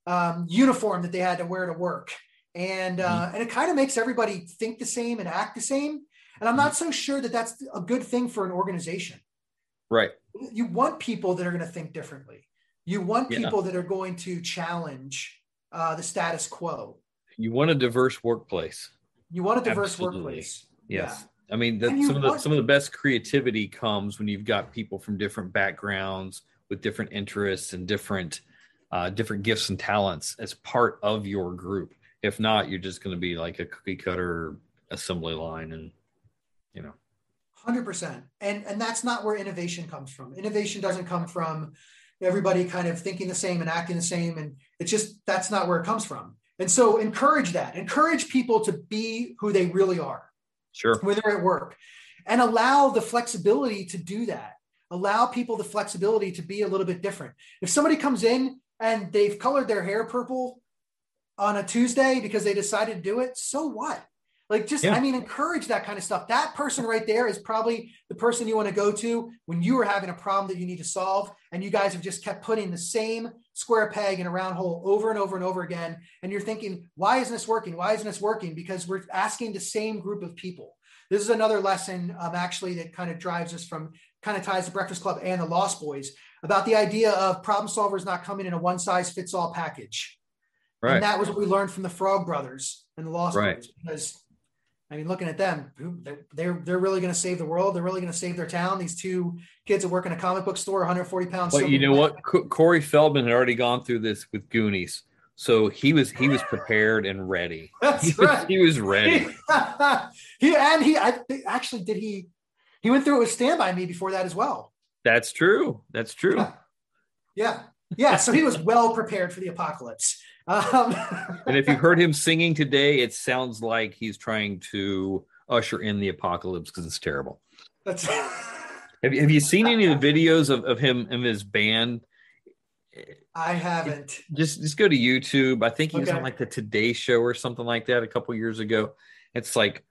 um, uniform that they had to wear to work, and uh, mm-hmm. and it kind of makes everybody think the same and act the same. And I'm not so sure that that's a good thing for an organization. Right. You want people that are going to think differently. You want people yeah. that are going to challenge uh, the status quo you want a diverse workplace. You want a diverse Absolutely. workplace. Yes. Yeah. I mean, the, some of the some of the best creativity comes when you've got people from different backgrounds with different interests and different uh, different gifts and talents as part of your group. If not, you're just going to be like a cookie cutter assembly line, and you know. Hundred percent, and and that's not where innovation comes from. Innovation doesn't come from everybody kind of thinking the same and acting the same, and it's just that's not where it comes from. And so encourage that. Encourage people to be who they really are. Sure. When they're at work. And allow the flexibility to do that. Allow people the flexibility to be a little bit different. If somebody comes in and they've colored their hair purple on a Tuesday because they decided to do it, so what? Like, just, yeah. I mean, encourage that kind of stuff. That person right there is probably the person you want to go to when you are having a problem that you need to solve. And you guys have just kept putting the same square peg in a round hole over and over and over again. And you're thinking, why isn't this working? Why isn't this working? Because we're asking the same group of people. This is another lesson, um, actually, that kind of drives us from kind of ties the Breakfast Club and the Lost Boys about the idea of problem solvers not coming in a one size fits all package. Right. And that was what we learned from the Frog Brothers and the Lost right. Boys because I mean, looking at them, they're they're really going to save the world. They're really going to save their town. These two kids that work in a comic book store, 140 pounds. But you know what? Corey Feldman had already gone through this with Goonies, So he was he was prepared and ready. That's he, right. he was ready. he and he I actually did he he went through it with Stand By Me before that as well. That's true. That's true. Yeah. Yeah. Yeah. So he was well prepared for the apocalypse. Um, And if you heard him singing today, it sounds like he's trying to usher in the apocalypse because it's terrible. that's Have you, have you seen any of the videos of, of him and his band? I haven't. Just just go to YouTube. I think he was Okay. on like the Today Show or something like that a couple years ago. It's like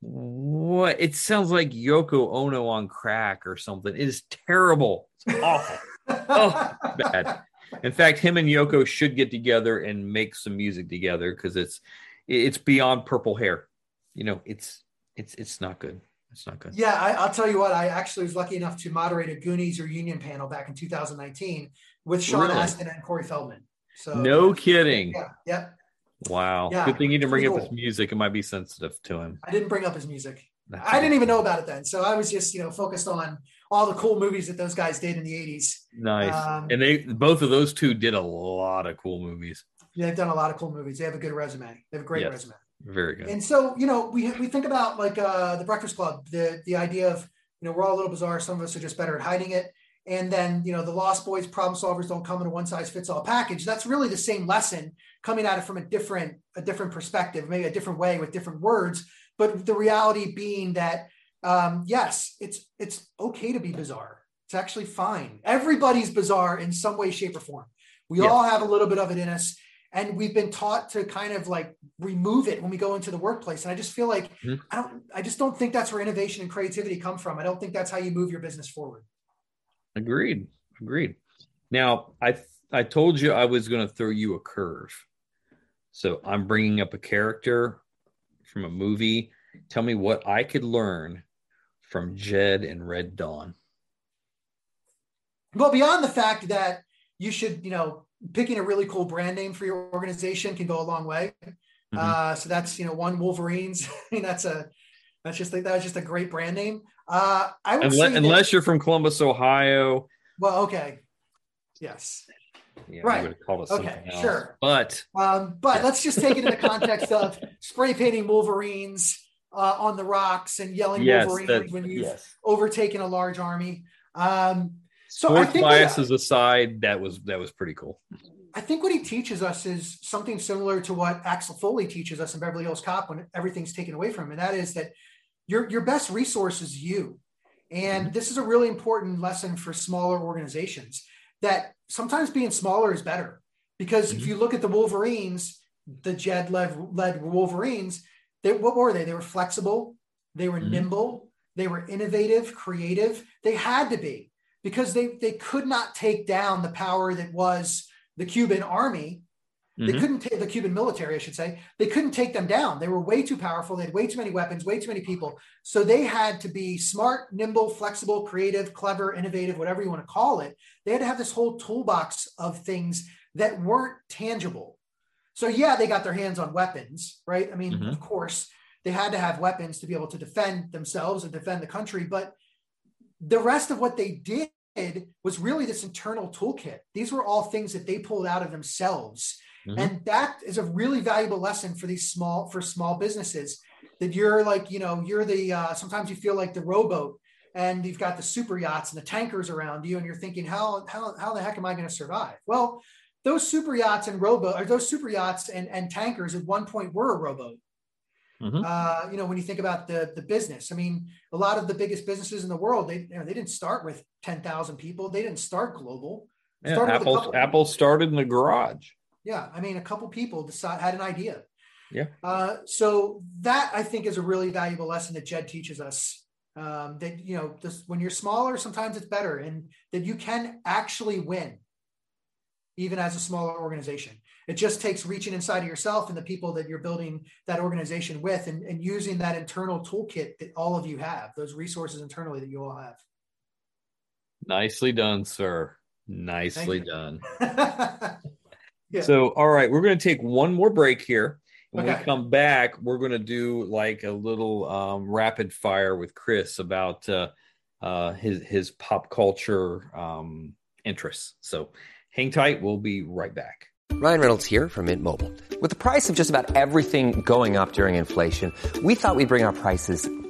what? It sounds like Yoko Ono on crack or something. It is terrible. It's awful. oh, bad. In fact, him and Yoko should get together and make some music together because it's it's beyond purple hair. You know, it's it's it's not good. It's not good. Yeah, I, I'll tell you what. I actually was lucky enough to moderate a Goonies reunion panel back in 2019 with Sean Really? Astin and Corey Feldman. So No kidding. Yeah, yeah. Wow. Yeah, Good thing you didn't bring pretty up his music. It might be sensitive to him. I didn't bring up his music. That's I didn't even know about it then. So I was just, you know, focused on all the cool movies that those guys did in the 80s. nice. Um, and they both of those two did a lot of cool movies. Yeah, they've done a lot of cool movies. They have a good resume. They have a great Yes. resume. Very good. And so, you know, we we think about like uh the Breakfast Club, the the idea of, you know, we're all a little bizarre. Some of us are just better at hiding it. And then, you know, the Lost Boys problem solvers don't come in a one size fits all package. That's really the same lesson coming at it from a different a different perspective, maybe a different way with different words. But the reality being that, um, yes, it's it's okay to be bizarre. It's actually fine. Everybody's bizarre in some way, shape, or form. We all have a little bit of it in us and we've been taught to kind of like remove it when we go into the workplace and i just feel like Mhm. i don't i just don't think that's where innovation and creativity come from i don't think that's how you move your business forward Agreed. Agreed. Now, I I told you I was going to throw you a curve. So I'm bringing up a character from a movie. Tell me what I could learn from Jed and Red Dawn. well beyond the fact that you should you know picking a really cool brand name for your organization can go a long way Mhm. uh, so that's you know one wolverines i mean that's a that's just that's just a great brand name uh, i would Unless, say that- unless you're from Columbus, Ohio. well okay yes Yeah, Right. We would it Okay, else. sure. But Um, but let's just take it in the context of spray painting Wolverines uh, on the rocks and yelling yes, Wolverines that, when you've yes. overtaken a large army. Um, so I Sports think biases that, aside, that was that was pretty cool. I think what he teaches us is something similar to what Axel Foley teaches us in Beverly Hills Cop when everything's taken away from him, and that is that your your best resource is you. And this is a really important lesson for smaller organizations that sometimes being smaller is better. Because if you look at the Wolverines, the Jed led, led Wolverines, they, what were they? They were flexible, they were Mhm. nimble, they were innovative, creative. They had to be because they, they could not take down the power that was the Cuban army they Mhm. couldn't take the Cuban military, I should say. They couldn't take them down. They were way too powerful. They had way too many weapons, way too many people. So they had to be smart, nimble, flexible, creative, clever, innovative, whatever you want to call it. They had to have this whole toolbox of things that weren't tangible. So yeah, they got their hands on weapons, right? I mean, Mhm. of course, they had to have weapons to be able to defend themselves and defend the country, but the rest of what they did was really this internal toolkit. These were all things that they pulled out of themselves. Mhm. And that is a really valuable lesson for these small for small businesses that you're like, you know, you're the uh, sometimes you feel like the rowboat and you've got the super yachts and the tankers around you and you're thinking how how how the heck am I going to survive? Well, those super yachts and rowboat or those super yachts and, and tankers at one point were a rowboat. Mhm. Uh, you know, when you think about the the business, I mean, a lot of the biggest businesses in the world, they you know, they didn't start with ten thousand people. They didn't start global. Yeah, Started with a Apple Apple started in the garage. Yeah, I mean, a couple people decide had an idea. Yeah. Uh, so that I think is a really valuable lesson that Jed teaches us. Um, that you know, just when you're smaller, sometimes it's better, and that you can actually win, even as a smaller organization. It just takes reaching inside of yourself and the people that you're building that organization with, and, and using that internal toolkit that all of you have, those resources internally that you all have. Nicely done, sir. Nicely done. Yeah. So, all right, we're going to take one more break here. When Okay. we come back, we're going to do like a little um, rapid fire with Chris about uh, uh, his his pop culture um, interests. So, hang tight. We'll be right back. Ryan Reynolds here from Mint Mobile. With the price of just about everything going up during inflation, we thought we'd bring our prices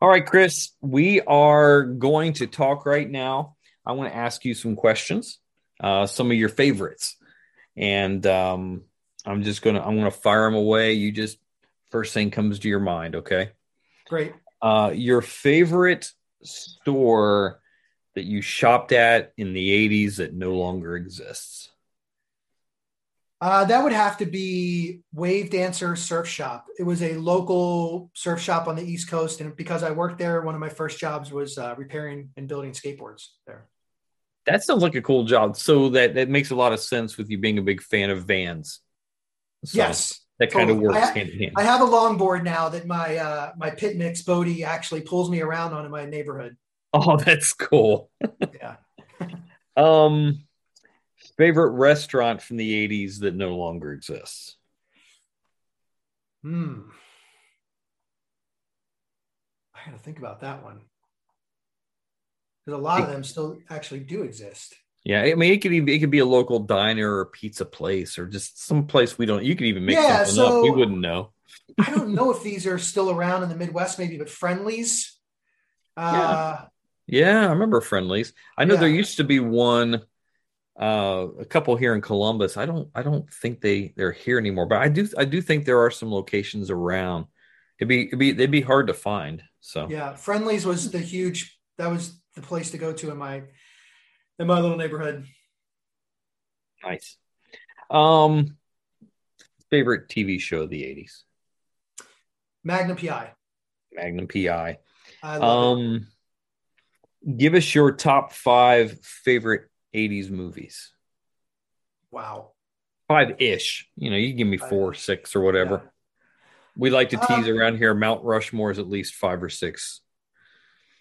All right, Chris, we are going to talk right now. I want to ask you some questions, uh, some of your favorites, and um, I'm just gonna I'm gonna fire them away. You just first thing comes to your mind, okay? Great. Uh, your favorite store that you shopped at in the 80s that no longer exists. Uh, that would have to be Wave Dancer Surf Shop. It was a local surf shop on the East Coast, and because I worked there, one of my first jobs was uh, repairing and building skateboards there. That sounds like a cool job. So that that makes a lot of sense with you being a big fan of vans. So yes, that kind of works I, hand in hand. I have a longboard now that my uh, my pit mix Bodie actually pulls me around on in my neighborhood. Oh, that's cool. Yeah. um, favorite restaurant from the '80s that no longer exists. Hmm. I got to think about that one because a lot of them still actually do exist. Yeah, I mean, it could even it could be a local diner or pizza place or just some place we don't. You could even make Yeah, something up. We wouldn't know. I don't know if these are still around in the Midwest, maybe, but Friendlies. Uh, Yeah, I remember Friendlies. I know there used to be one, uh, a couple here in Columbus. I don't, I don't think they they're here anymore, but I do, I do think there are some locations around. It'd be, it'd be, they'd be hard to find. So yeah, Friendlies was the huge. That was the place to go to in my in my little neighborhood. nice. Um, favorite TV show of the '80s, Magnum PI. Magnum PI. I love it. Um, give us your top five favorite '80s movies. Wow. Five ish. You know, you can give me four, six, or whatever. Yeah. We like to tease Um, around here. Mount Rushmore is at least five or six.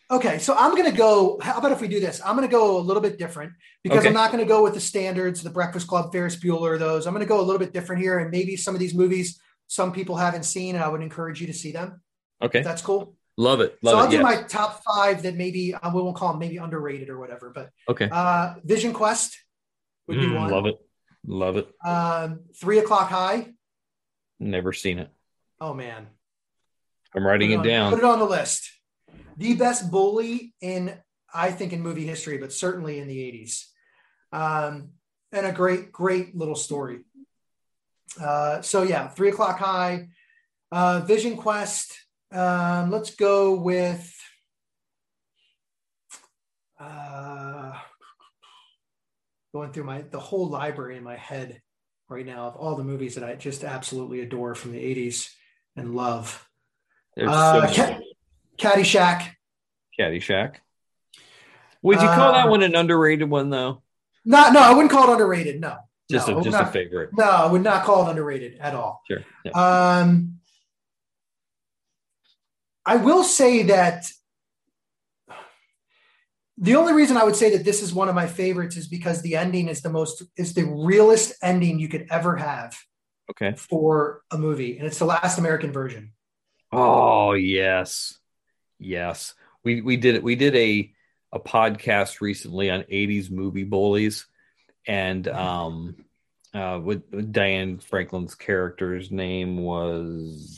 Okay, so I'm going to go. How about if we do this? I'm going to go a little bit different because Okay. I'm not going to go with the standards, the Breakfast Club, Ferris Bueller, those. I'm going to go a little bit different here, and maybe some of these movies some people haven't seen, and I would encourage you to see them. Okay, that's cool. Love it. Love so I'll it. do yes. my top five that maybe uh, we won't call them maybe underrated or whatever. But okay, uh, Vision Quest would be Mm, one. love it. Love it. Um, Three O'clock High. Never seen it. Oh man, I'm writing it on- down. Put it on the list. The best bully in, I think, in movie history, but certainly in the 80s. Um, and a great, great little story. Uh, so, yeah, Three O'Clock High, uh, Vision Quest. Um, let's go with. Uh, going through my the whole library in my head right now of all the movies that I just absolutely adore from the 80s and love. There's Uh, so Ca- Caddyshack. Caddyshack. Would you call that Uh, one an underrated one though? No, no, I wouldn't call it underrated. No, Just no, a just not- a favorite. No, I would not call it underrated at all. Sure. Yeah. Um, I will say that the only reason I would say that this is one of my favorites is because the ending is the most is the realest ending you could ever have okay. for a movie, and it's the last American Virgin. Oh yes, yes. We we did it. We did a a podcast recently on '80s movie bullies, and um, uh, with, with Diane Franklin's character's name was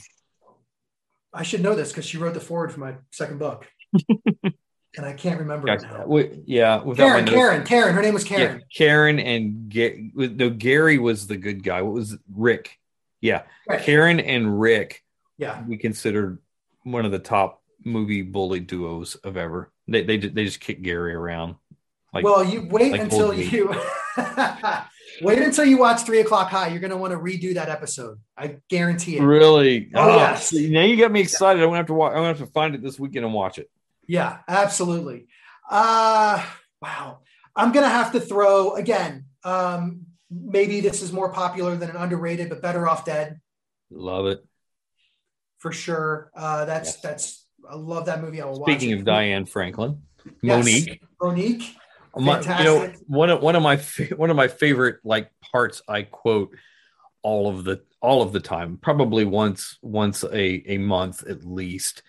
I should know this because she wrote the forward for my second book, and I can't remember. Wi- yeah, Karen, Karen, Karen. Her name was Yeah, Karen. Karen and Ga- no Gary was the good guy. What was it? Rick? Yeah. Karen and Rick. Yeah. we considered one of the top movie bully duos of ever. They they they just kick Gary around. Like, well, you wait like until you wait until you watch Three O'clock High. You're going to want to redo that episode. I guarantee it. really. Oh, Ah, yes. see, Now you got me excited. I'm gonna have to watch. I'm gonna have to find it this weekend and watch it. Yeah, absolutely. Uh, wow. I'm going to have to throw again. Um, maybe this is more popular than an underrated, but Better Off Dead. Love it. for sure. Uh, that's that's I love that movie. I will Speaking of. Diane Franklin, Yes. Monique. My, you know, one of one of my fa- one of my favorite like parts I quote all of the all of the time, probably once once a a month at least,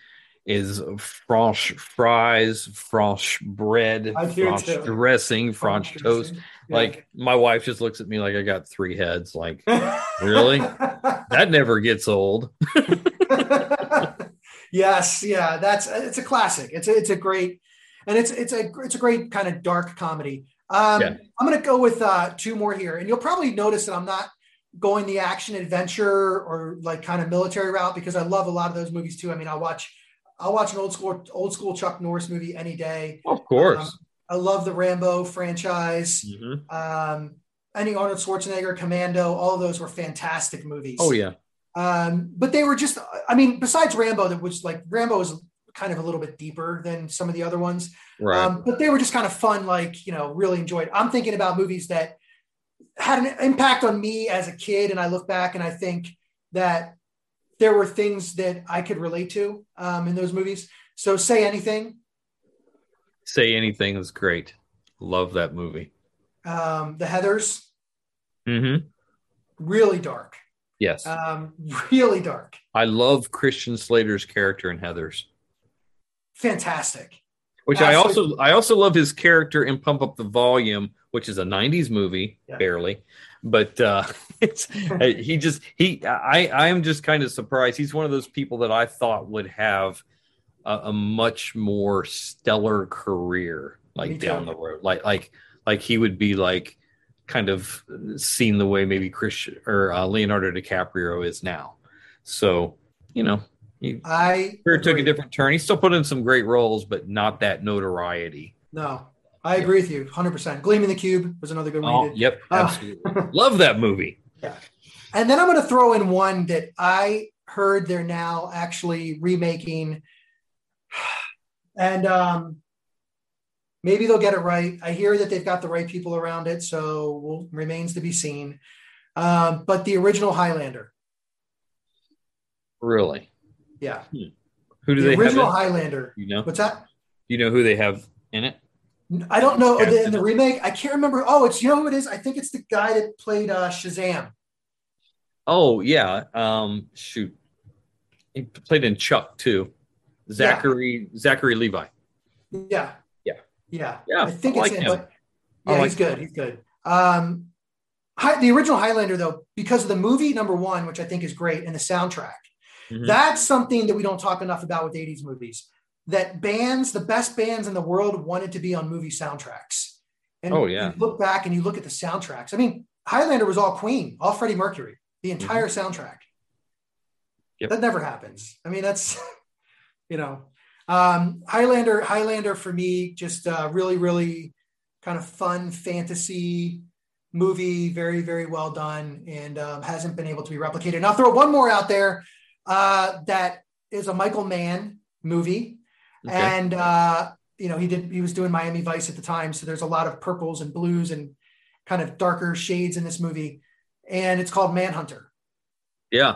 is French fries, French bread, French too. dressing, French French toast. yeah. Like my wife just looks at me like I got three heads. Like, really? that never gets old. yes, yeah, that's it's a classic. It's a, it's a great, and it's it's a it's a great kind of dark comedy. Um, Yeah. I'm going to go with uh, two more here, and you'll probably notice that I'm not going the action adventure or like kind of military route because I love a lot of those movies too. I mean, I'll watch I'll watch an old school old school Chuck Norris movie any day. Of course. Um, I love the Rambo franchise. Mhm. Um, any Arnold Schwarzenegger, Commando, all of those were fantastic movies. Oh yeah. Um, but they were just, I mean, besides Rambo, that was like Rambo was kind of a little bit deeper than some of the other ones. Right. Um, but they were just kind of fun, like, you know, really enjoyed. I'm thinking about movies that had an impact on me as a kid. And I look back and I think that there were things that I could relate to um, in those movies. So say anything. Say anything is great. Love that movie. Um, the Heathers, Mm-hmm. really dark. Yes. Um, really dark. I love Christian Slater's character in Heather's, Fantastic. which I also I also love his character in Pump Up the Volume, which is a '90s movie, Yeah. barely, but uh, it's he just he I I am just kind of surprised. He's one of those people that I thought would have a, a much more stellar career, like down the road, like like like he would be like kind of seen the way maybe Christian or uh, Leonardo DiCaprio is now. So you know, he I took a different turn. He still put in some great roles, but not that notoriety. No, I agree with you 100%. Gleaming the Cube was another good one. Oh, yep, Uh, absolutely. Love that movie. And then I'm going to throw in one that I heard they're now actually remaking. And um, maybe they'll get it right. I hear that they've got the right people around it, so will, remains to be seen. Um, but the original Highlander, Really. Yeah, Who do the they original have? Highlander. you know? What's that? Do You know who they have in it? I don't know. The, in the remake, I can't remember. Oh, it's you know who it is. I think it's the guy that played uh, Shazam. Oh yeah. Um, shoot, he played in Chuck too. Zachary Zachary Levi. Yeah. Yeah. Yeah. Yeah, I think I it's like him, but yeah, like he's good. He's good. Um, Hi, the original Highlander, though, because of the movie number one, which I think is great, and the soundtrack, Mhm. that's something that we don't talk enough about with 80s movies. That bands, the best bands in the world, wanted to be on movie soundtracks. And Oh, yeah. you look back and you look at the soundtracks. I mean, Highlander was all Queen, all Freddie Mercury, the Mm-hmm. entire soundtrack. Yep. That never happens. I mean, that's you know, um, Highlander. Highlander for me, just uh, really, really kind of fun fantasy movie. Very, very well done, and um, hasn't been able to be replicated. And I'll throw one more out there uh, that is a Michael Mann movie, Okay. and uh, you know he did he was doing Miami Vice at the time, so there's a lot of purples and blues and kind of darker shades in this movie, and it's called Manhunter. Yeah.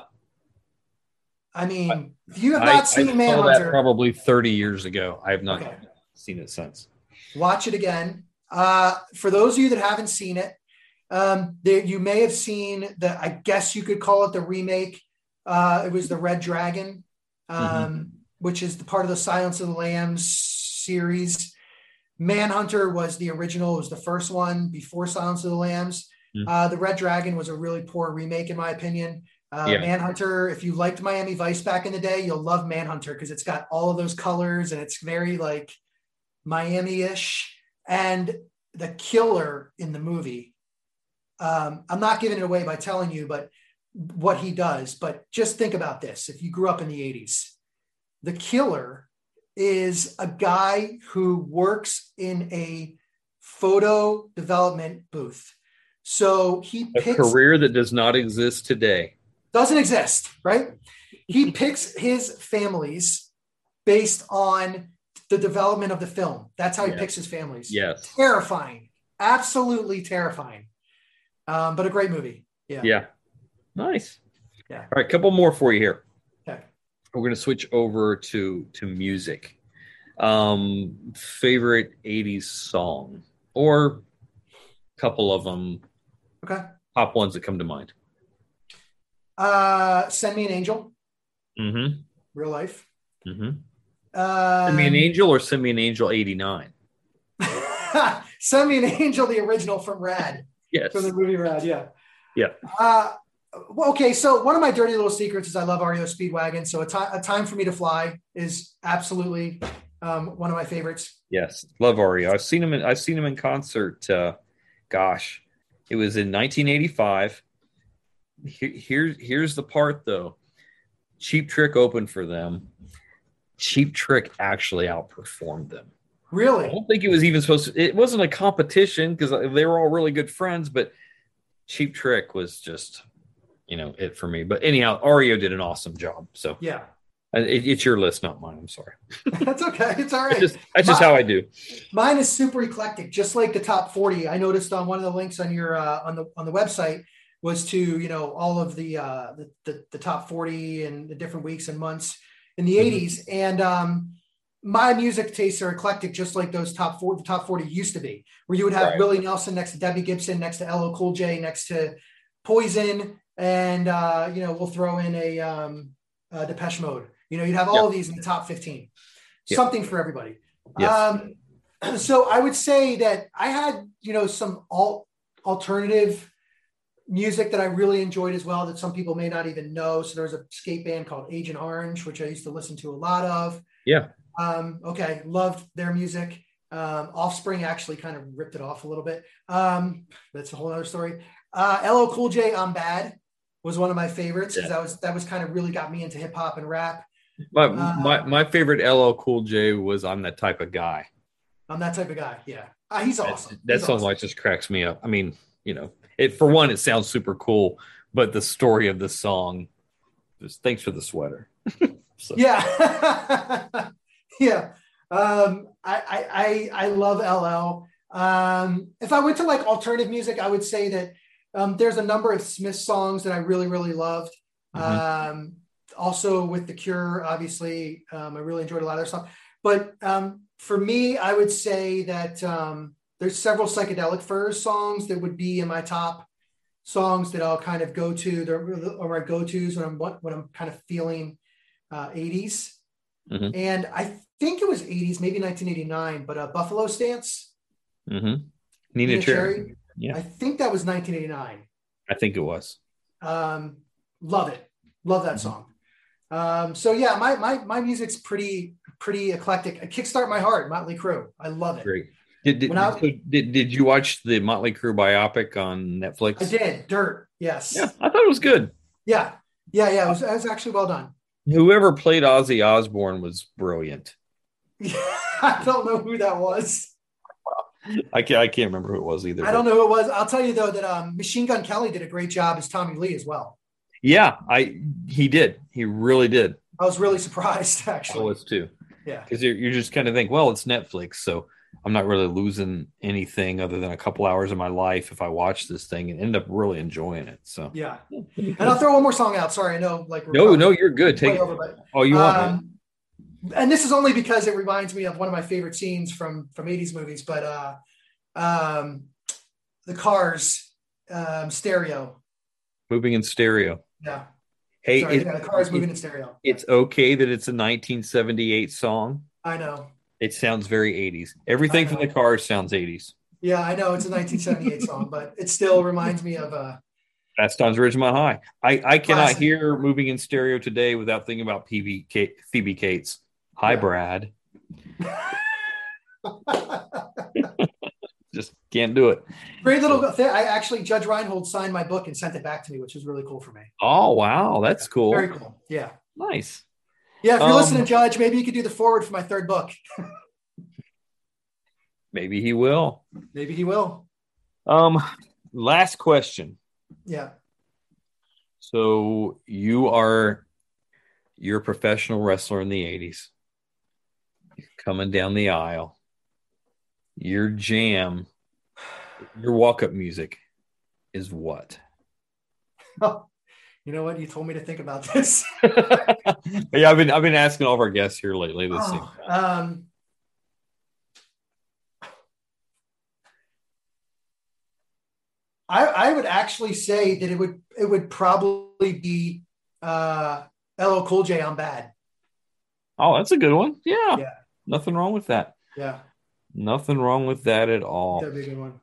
I mean, if you have not I seen that Manhunter, probably 30 years ago. I have not Okay. seen it since. watch it again. Uh, for those of you that haven't seen it, um, there, you may have seen the, I guess you could call it the remake. Uh, it was the Red Dragon, um, which is the part of the Silence of the Lambs series. Manhunter was the original, it was the first one before Silence of the Lambs. Mm. Uh, the Red Dragon was a really poor remake, in my opinion. Uh, Yeah. Manhunter, if you liked Miami Vice back in the day, you'll love Manhunter because it's got all of those colors and it's very like Miami-ish. And the killer in the movie, um, I'm not giving it away by telling you, but what he does. But just think about this: if you grew up in the '80s, the killer is a guy who works in a photo development booth. So he A picks career that does not exist today. doesn't exist, right? He picks his families based on the development of the film. That's how he picks his families. Yes. Terrifying. Absolutely terrifying. Um, but a great movie. Yeah. Yeah. Nice. Yeah. All right. Couple more for you here. Okay. we're going to switch over to to music. Um, favorite '80s song or a couple of them. Okay. Top ones that come to mind. Uh, Send Me an Angel, Mm-hmm. real life. Mm-hmm. Uh, Send me an angel or send me an angel '89. Send Me an Angel, the original from Rad, Yes. from the movie Rad. Yeah. Yeah. Uh, okay, so one of my dirty little secrets is I love REO Speedwagon. So a, ti- a time for me to fly is absolutely um, one of my favorites. Yes, love REO. I've seen him. In, I've seen him in concert. Uh, gosh, it was in 1985. Here, here, here's the part though. Cheap Trick opened for them. Cheap Trick actually outperformed them. Really? I don't think it was even supposed to. It wasn't a competition because they were all really good friends, but Cheap Trick was just, you know, it for me. But anyhow, REO did an awesome job. So Yeah. it, it's your list, not mine. I'm sorry. That's okay. It's all right. That's just, that's just how I do. Mine is super eclectic, just like the top 40. I noticed on one of the links on your uh, on the on the website was to you know all of the uh, the, the the top 40 and the different weeks and months in the Mhm. 80s. And um, my music tastes are eclectic, just like those top four the top 40 used to be, where you would have Right. Willie Nelson next to Debbie Gibson, next to LL Cool J, next to Poison, and uh, you know we'll throw in a um, uh, Depeche Mode. You know, you'd have all Yeah. of these in the top 15. Yeah. Something for everybody. Yes. Um, so I would say that I had, you know, some alt alternative music that I really enjoyed as well that some people may not even know. So there's a skate band called Agent Orange, which I used to listen to a lot of. Yeah. Um, okay, loved their music. Um, Offspring actually kind of ripped it off a little bit. Um, that's a whole other story. Uh, LL Cool J, I'm Bad was one of my favorites because Yeah. that was that was kind of really got me into hip hop and rap. My, Uh, my my favorite LL Cool J was "I'm that type of guy." I'm that type of guy. Yeah, uh, he's awesome. That He's song awesome. like just cracks me up. I mean, you know, it for one, it sounds super cool, but the story of the song, just thanks for the sweater. So, Yeah. yeah. Um, I, I, I, I love LL. Um, if I went to like alternative music, I would say that um, there's a number of Smith songs that I really, really loved. Mhm. Um, also with The Cure, obviously, um, I really enjoyed a lot of their songs. But um, for me, I would say that um, there's several psychedelic furs songs that would be in my top songs that I'll kind of go to. They're or my go-tos when I'm when I'm kind of feeling uh, 80s. Mhm. And I think it was 80s, maybe 1989, but a Buffalo Stance, hmm Nina, Neneh Cherry. Cherry. Yeah, I think that was 1989. I think it was. Um, love it. Love that Mm-hmm. song. Um, so yeah, my, my, my music's pretty, pretty eclectic. Kickstart My Heart, Motley Crue. I love it. Great. Did did, I- did did you watch the Motley Crue biopic on Netflix? I did. Dirt. Yes. Yeah, I thought it was good. Yeah. Yeah. Yeah. It was, it was actually well done. Whoever played Ozzy Osbourne was brilliant. I don't know who that was. I can't, I can't remember who it was either. I don't know who it was. I'll tell you though that um, Machine Gun Kelly did a great job as Tommy Lee as well. Yeah, I he did. He really did. I was really surprised actually. I was too. Yeah. Because you're, you're just kind of think, well, it's Netflix, so I'm not really losing anything other than a couple hours of my life if I watch this thing and end up really enjoying it. So Yeah. And I'll throw one more song out. Sorry, I know like no, no, you're good. Take over, but all you want. And this is only because it reminds me of one of my favorite scenes from from 80s movies, but uh um the cars um stereo. Moving in stereo. Yeah. Hey, Sorry, it- yeah, the cars it- moving in stereo. it's okay that it's a 1978 song. I know. It sounds very 80s. Everything from the cars sounds 80s. Yeah, I know it's a 1978 song, but it still reminds me of uh That's Don's Ridgemont High. I, I cannot Classic. hear moving in stereo today without thinking about PB Kate, Phoebe Cates. Hi. Brad. Just can't do it. great little thing. I actually Judge Reinhold signed my book and sent it back to me, which was really cool for me. Oh, wow. That's cool. Very cool. Yeah. Nice. Yeah, if you're Um, listening, Judge, maybe you could do the forward for my third book. Maybe he will. Maybe he will. Um, last question. Yeah. So you are you're a professional wrestler in the 80s. Coming down the aisle. Your jam, your walk-up music is what? You know what? You told me to think about this. yeah, I've been I've been asking all of our guests here lately. Let's oh, um, I, I would actually say that it would it would probably be uh, LL Cool J on Bad. Oh, that's a good one. Yeah. Yeah. Nothing wrong with that. Yeah. Nothing wrong with that at all. That'd be a good one.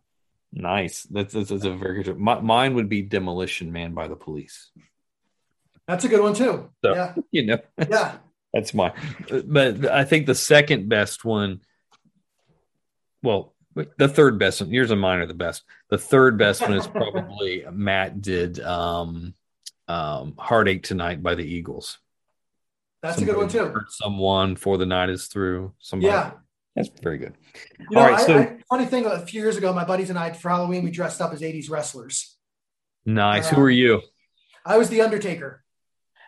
Nice. That's, that's, that's a very good. My, mine would be Demolition Man by the Police. That's a good one too. So, yeah. You know. Yeah. That's mine. But I think the second best one. Well, the third best one. Yours and mine are the best. The third best one is probably Matt did um, um, "Heartache Tonight" by the Eagles. That's Somebody a good one too. Hurt someone for the night is through. Somebody. Yeah. That's very good. You know, All right. I, so, I, funny thing, a few years ago, my buddies and I, for Halloween, we dressed up as 80s wrestlers. Nice. Uh, Who are you? I was the Undertaker.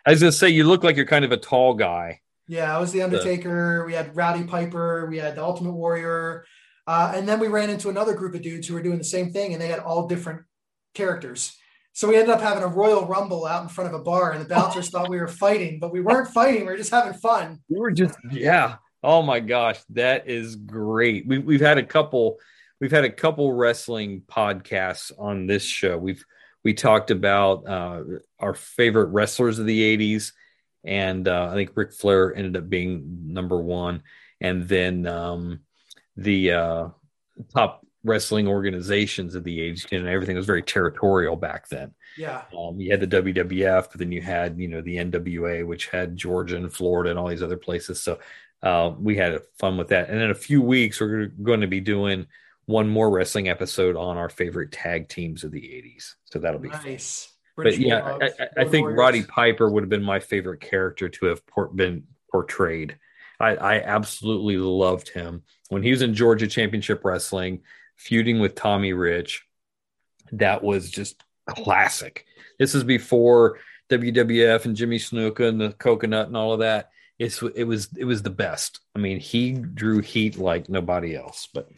I was going to say, you look like you're kind of a tall guy. Yeah, I was the Undertaker. The... We had Rowdy Piper. We had the Ultimate Warrior. Uh, and then we ran into another group of dudes who were doing the same thing, and they had all different characters. So we ended up having a Royal Rumble out in front of a bar, and the bouncers thought we were fighting, but we weren't fighting. We were just having fun. We were just, yeah. Oh my gosh, that is great. We, we've had a couple, we've had a couple wrestling podcasts on this show. We've we talked about uh, our favorite wrestlers of the '80s, and uh, I think Ric Flair ended up being number one, and then um, the uh, top wrestling organizations of the age and everything was very territorial back then. Yeah. Um, you had the WWF, but then you had, you know, the NWA, which had Georgia and Florida and all these other places. So uh, we had fun with that. And in a few weeks, we're going to be doing one more wrestling episode on our favorite tag teams of the 80s. So that'll be nice. But yeah, I, I, I, think Roddy Piper would have been my favorite character to have por- been portrayed. I, I absolutely loved him when he was in Georgia Championship Wrestling, feuding with Tommy Rich. That was just classic. This is before WWF and Jimmy Snuka and the coconut and all of that. It's it was it was the best. I mean, he drew heat like nobody else. But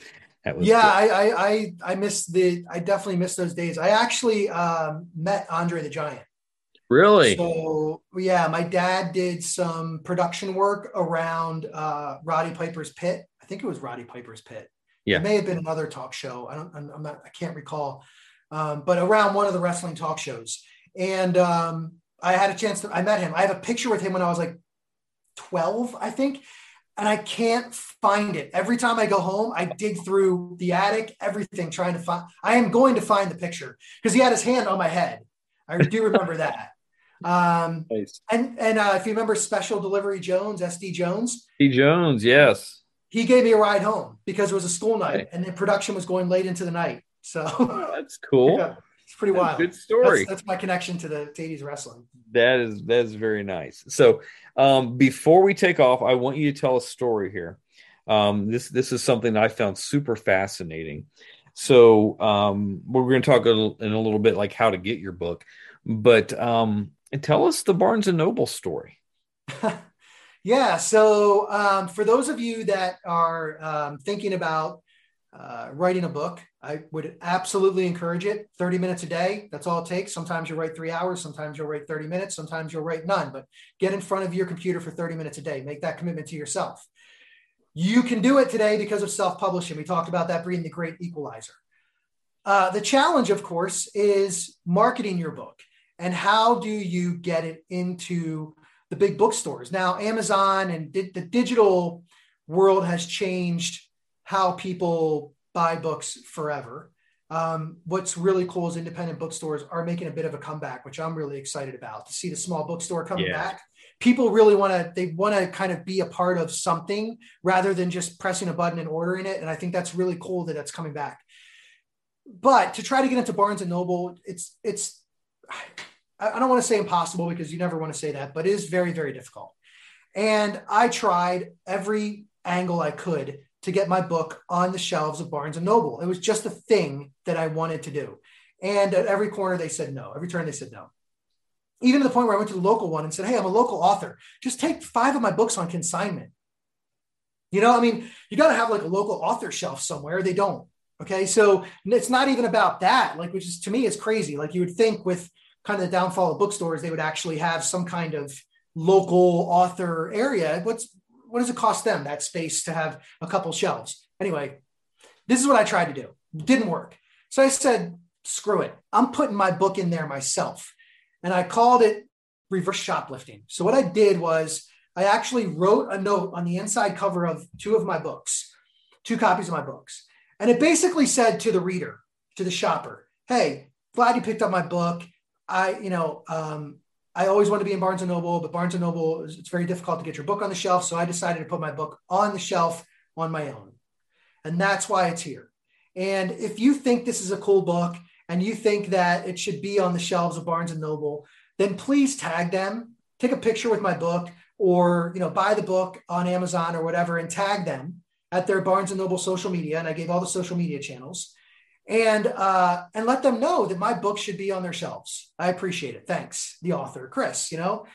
yeah, I, I I I miss the I definitely miss those days. I actually um, met Andre the Giant. Really? So yeah, my dad did some production work around uh, Roddy Piper's Pit. I think it was Roddy Piper's Pit. Yeah, it may have been another talk show. I don't. I'm not. I can't recall. Um, but around one of the wrestling talk shows, and um, I had a chance to. I met him. I have a picture with him when I was like 12, I think, and I can't find it. Every time I go home, I dig through the attic, everything, trying to find. I am going to find the picture because he had his hand on my head. I do remember that. Um, nice. And and uh, if you remember Special Delivery Jones, SD Jones, D Jones, yes, he gave me a ride home because it was a school night, right. and the production was going late into the night. So that's cool. Yeah, it's pretty that's wild. Good story. That's, that's, my connection to the to 80s wrestling. That is that is very nice. So um, before we take off, I want you to tell a story here. Um, this this is something I found super fascinating. So um, we're going to talk a little, in a little bit like how to get your book, but um, tell us the Barnes and Noble story. yeah. So, um, for those of you that are um, thinking about uh, writing a book, I would absolutely encourage it. 30 minutes a day, that's all it takes. Sometimes you'll write three hours, sometimes you'll write 30 minutes, sometimes you'll write none, but get in front of your computer for 30 minutes a day. Make that commitment to yourself. You can do it today because of self publishing. We talked about that being the great equalizer. Uh, the challenge, of course, is marketing your book and how do you get it into the big bookstores. Now amazon and di- the digital world has changed how people buy books forever. Um, what's really cool is independent bookstores are making a bit of a comeback which i'm really excited about to see the small bookstore coming yeah. back. People really want to they want to kind of be a part of something rather than just pressing a button and ordering it and i think that's really cool that that's coming back. But to try to get into barnes and noble it's it's I don't want to say impossible because you never want to say that, but it is very, very difficult. And I tried every angle I could to get my book on the shelves of Barnes and Noble. It was just a thing that I wanted to do. And at every corner, they said no. Every turn, they said no. Even to the point where I went to the local one and said, Hey, I'm a local author. Just take five of my books on consignment. You know, I mean, you got to have like a local author shelf somewhere. They don't. Okay. So it's not even about that, like, which is to me is crazy. Like you would think with kind of the downfall of bookstores, they would actually have some kind of local author area. What's what does it cost them that space to have a couple shelves? Anyway, this is what I tried to do. Didn't work. So I said, screw it. I'm putting my book in there myself. And I called it reverse shoplifting. So what I did was I actually wrote a note on the inside cover of two of my books, two copies of my books. And it basically said to the reader, to the shopper, hey, glad you picked up my book. I, you know, um, I always want to be in Barnes and Noble, but Barnes and Noble, it's very difficult to get your book on the shelf. So I decided to put my book on the shelf on my own. And that's why it's here. And if you think this is a cool book and you think that it should be on the shelves of Barnes and Noble, then please tag them, take a picture with my book, or you know, buy the book on Amazon or whatever and tag them at their Barnes and Noble social media. And I gave all the social media channels and uh, and let them know that my book should be on their shelves. I appreciate it. Thanks, the author, Chris. You know,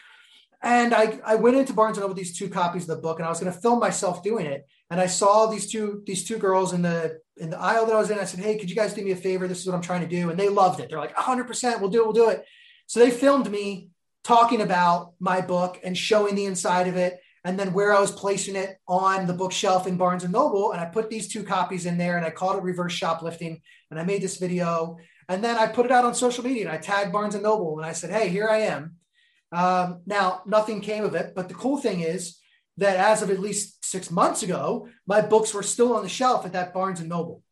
and I I went into Barnes and Noble with these two copies of the book, and I was going to film myself doing it. And I saw these two these two girls in the in the aisle that I was in. I said, "Hey, could you guys do me a favor? This is what I'm trying to do." And they loved it. They're like, "100 percent, we'll do it. We'll do it." So they filmed me talking about my book and showing the inside of it and then where I was placing it on the bookshelf in Barnes and Noble. And I put these two copies in there and I called it reverse shoplifting. And I made this video. And then I put it out on social media and I tagged Barnes and Noble and I said, hey, here I am. Um, now, nothing came of it. But the cool thing is that as of at least six months ago, my books were still on the shelf at that Barnes and Noble.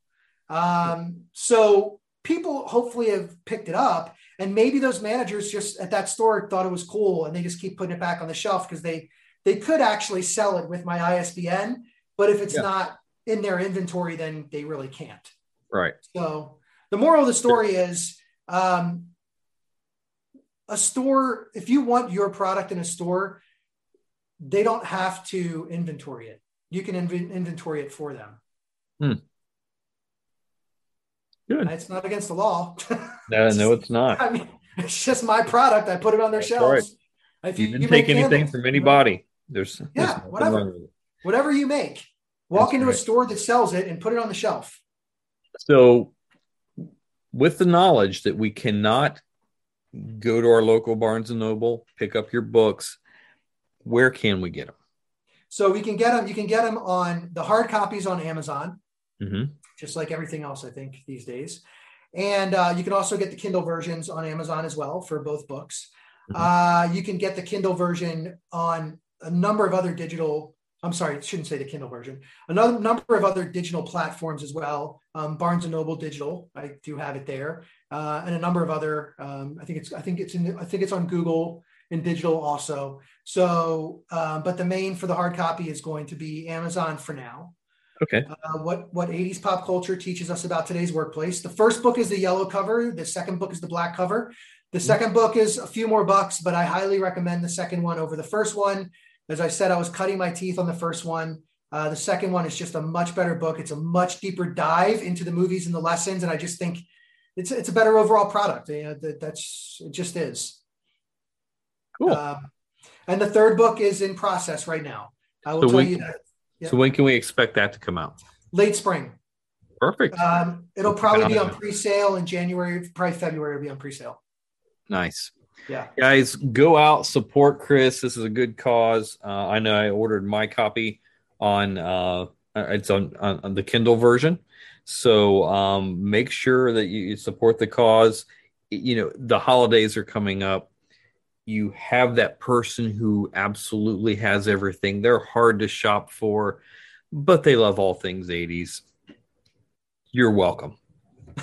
Um, so people hopefully have picked it up. And maybe those managers just at that store thought it was cool and they just keep putting it back on the shelf because they they could actually sell it with my ISBN, but if it's yeah. not in their inventory, then they really can't. Right. So the moral of the story is um, a store, if you want your product in a store, they don't have to inventory it. You can inv- inventory it for them. Hmm. Good. It's not against the law. no, no, it's not. I mean, it's just my product. I put it on their shelves. Right. If you, you didn't you take anything candles, from anybody. There's yeah, there's whatever, whatever you make. Walk That's into right. a store that sells it and put it on the shelf. So, with the knowledge that we cannot go to our local Barnes and Noble, pick up your books, where can we get them? So we can get them. You can get them on the hard copies on Amazon, mm-hmm. just like everything else I think these days. And uh, you can also get the Kindle versions on Amazon as well for both books. Mm-hmm. Uh, you can get the Kindle version on a number of other digital I'm sorry, I shouldn't say the Kindle version. Another number of other digital platforms as well. Um, Barnes and Noble Digital, I do have it there, uh, and a number of other. Um, I think it's I think it's in I think it's on Google and digital also. So, um, but the main for the hard copy is going to be Amazon for now. Okay. Uh, what what 80s pop culture teaches us about today's workplace. The first book is the yellow cover. The second book is the black cover. The mm-hmm. second book is a few more bucks, but I highly recommend the second one over the first one as I said, I was cutting my teeth on the first one. Uh, the second one is just a much better book. It's a much deeper dive into the movies and the lessons, and I just think it's it's a better overall product. You know, that, that's it. Just is. Cool. Uh, and the third book is in process right now. I will so tell when, you that. So when can we expect that to come out? Late spring. Perfect. Um, it'll probably be on pre-sale in January, probably February. It'll be on pre-sale. Nice. Yeah. Guys, go out, support Chris. This is a good cause. Uh, I know I ordered my copy on uh, it's on, on, on the Kindle version. So um, make sure that you support the cause. You know, the holidays are coming up. You have that person who absolutely has everything. They're hard to shop for, but they love all things 80s. You're welcome.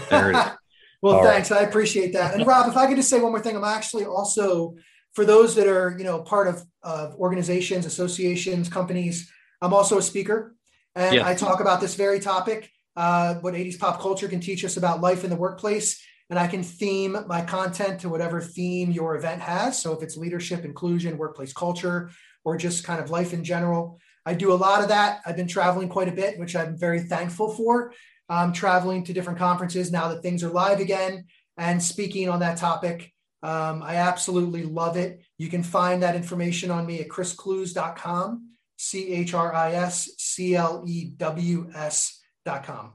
There it is. Well, All thanks. Right. I appreciate that. And Rob, if I could just say one more thing, I'm actually also for those that are you know part of, of organizations, associations, companies. I'm also a speaker, and yes. I talk about this very topic: uh, what 80s pop culture can teach us about life in the workplace. And I can theme my content to whatever theme your event has. So if it's leadership, inclusion, workplace culture, or just kind of life in general, I do a lot of that. I've been traveling quite a bit, which I'm very thankful for um, traveling to different conferences now that things are live again and speaking on that topic. Um, I absolutely love it. You can find that information on me at chrisclews.com, C H R I S C L E W S.com.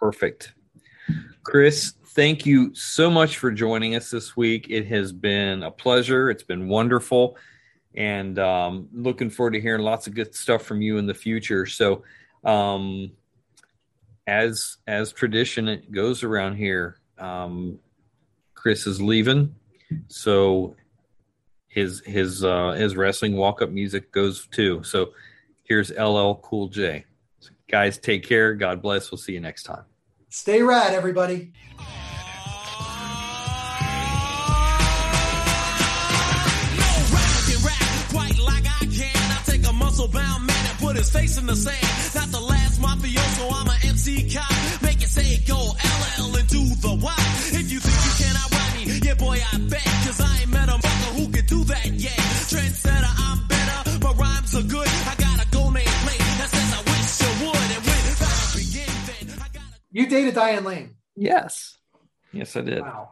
Perfect. Chris, thank you so much for joining us this week. It has been a pleasure. It's been wonderful, and um, looking forward to hearing lots of good stuff from you in the future. So, um, as as tradition it goes around here, um, Chris is leaving, so his his uh, his wrestling walk up music goes too. So here's LL Cool J. So guys, take care. God bless. We'll see you next time. Stay rad, everybody. bound man and put his face in the sand. Not the last mafioso, I'm a MC cop. Make it say go LL and do the Y. If you think you cannot ride me, yeah boy I bet. Cause I ain't met a mother who can do that yet. Trendsetter, I'm better, but rhymes are good. I got a go name plate that says I wish you would. And when battle begin, then I gotta... You dated Diane Lane. Yes. Yes, I did. Wow.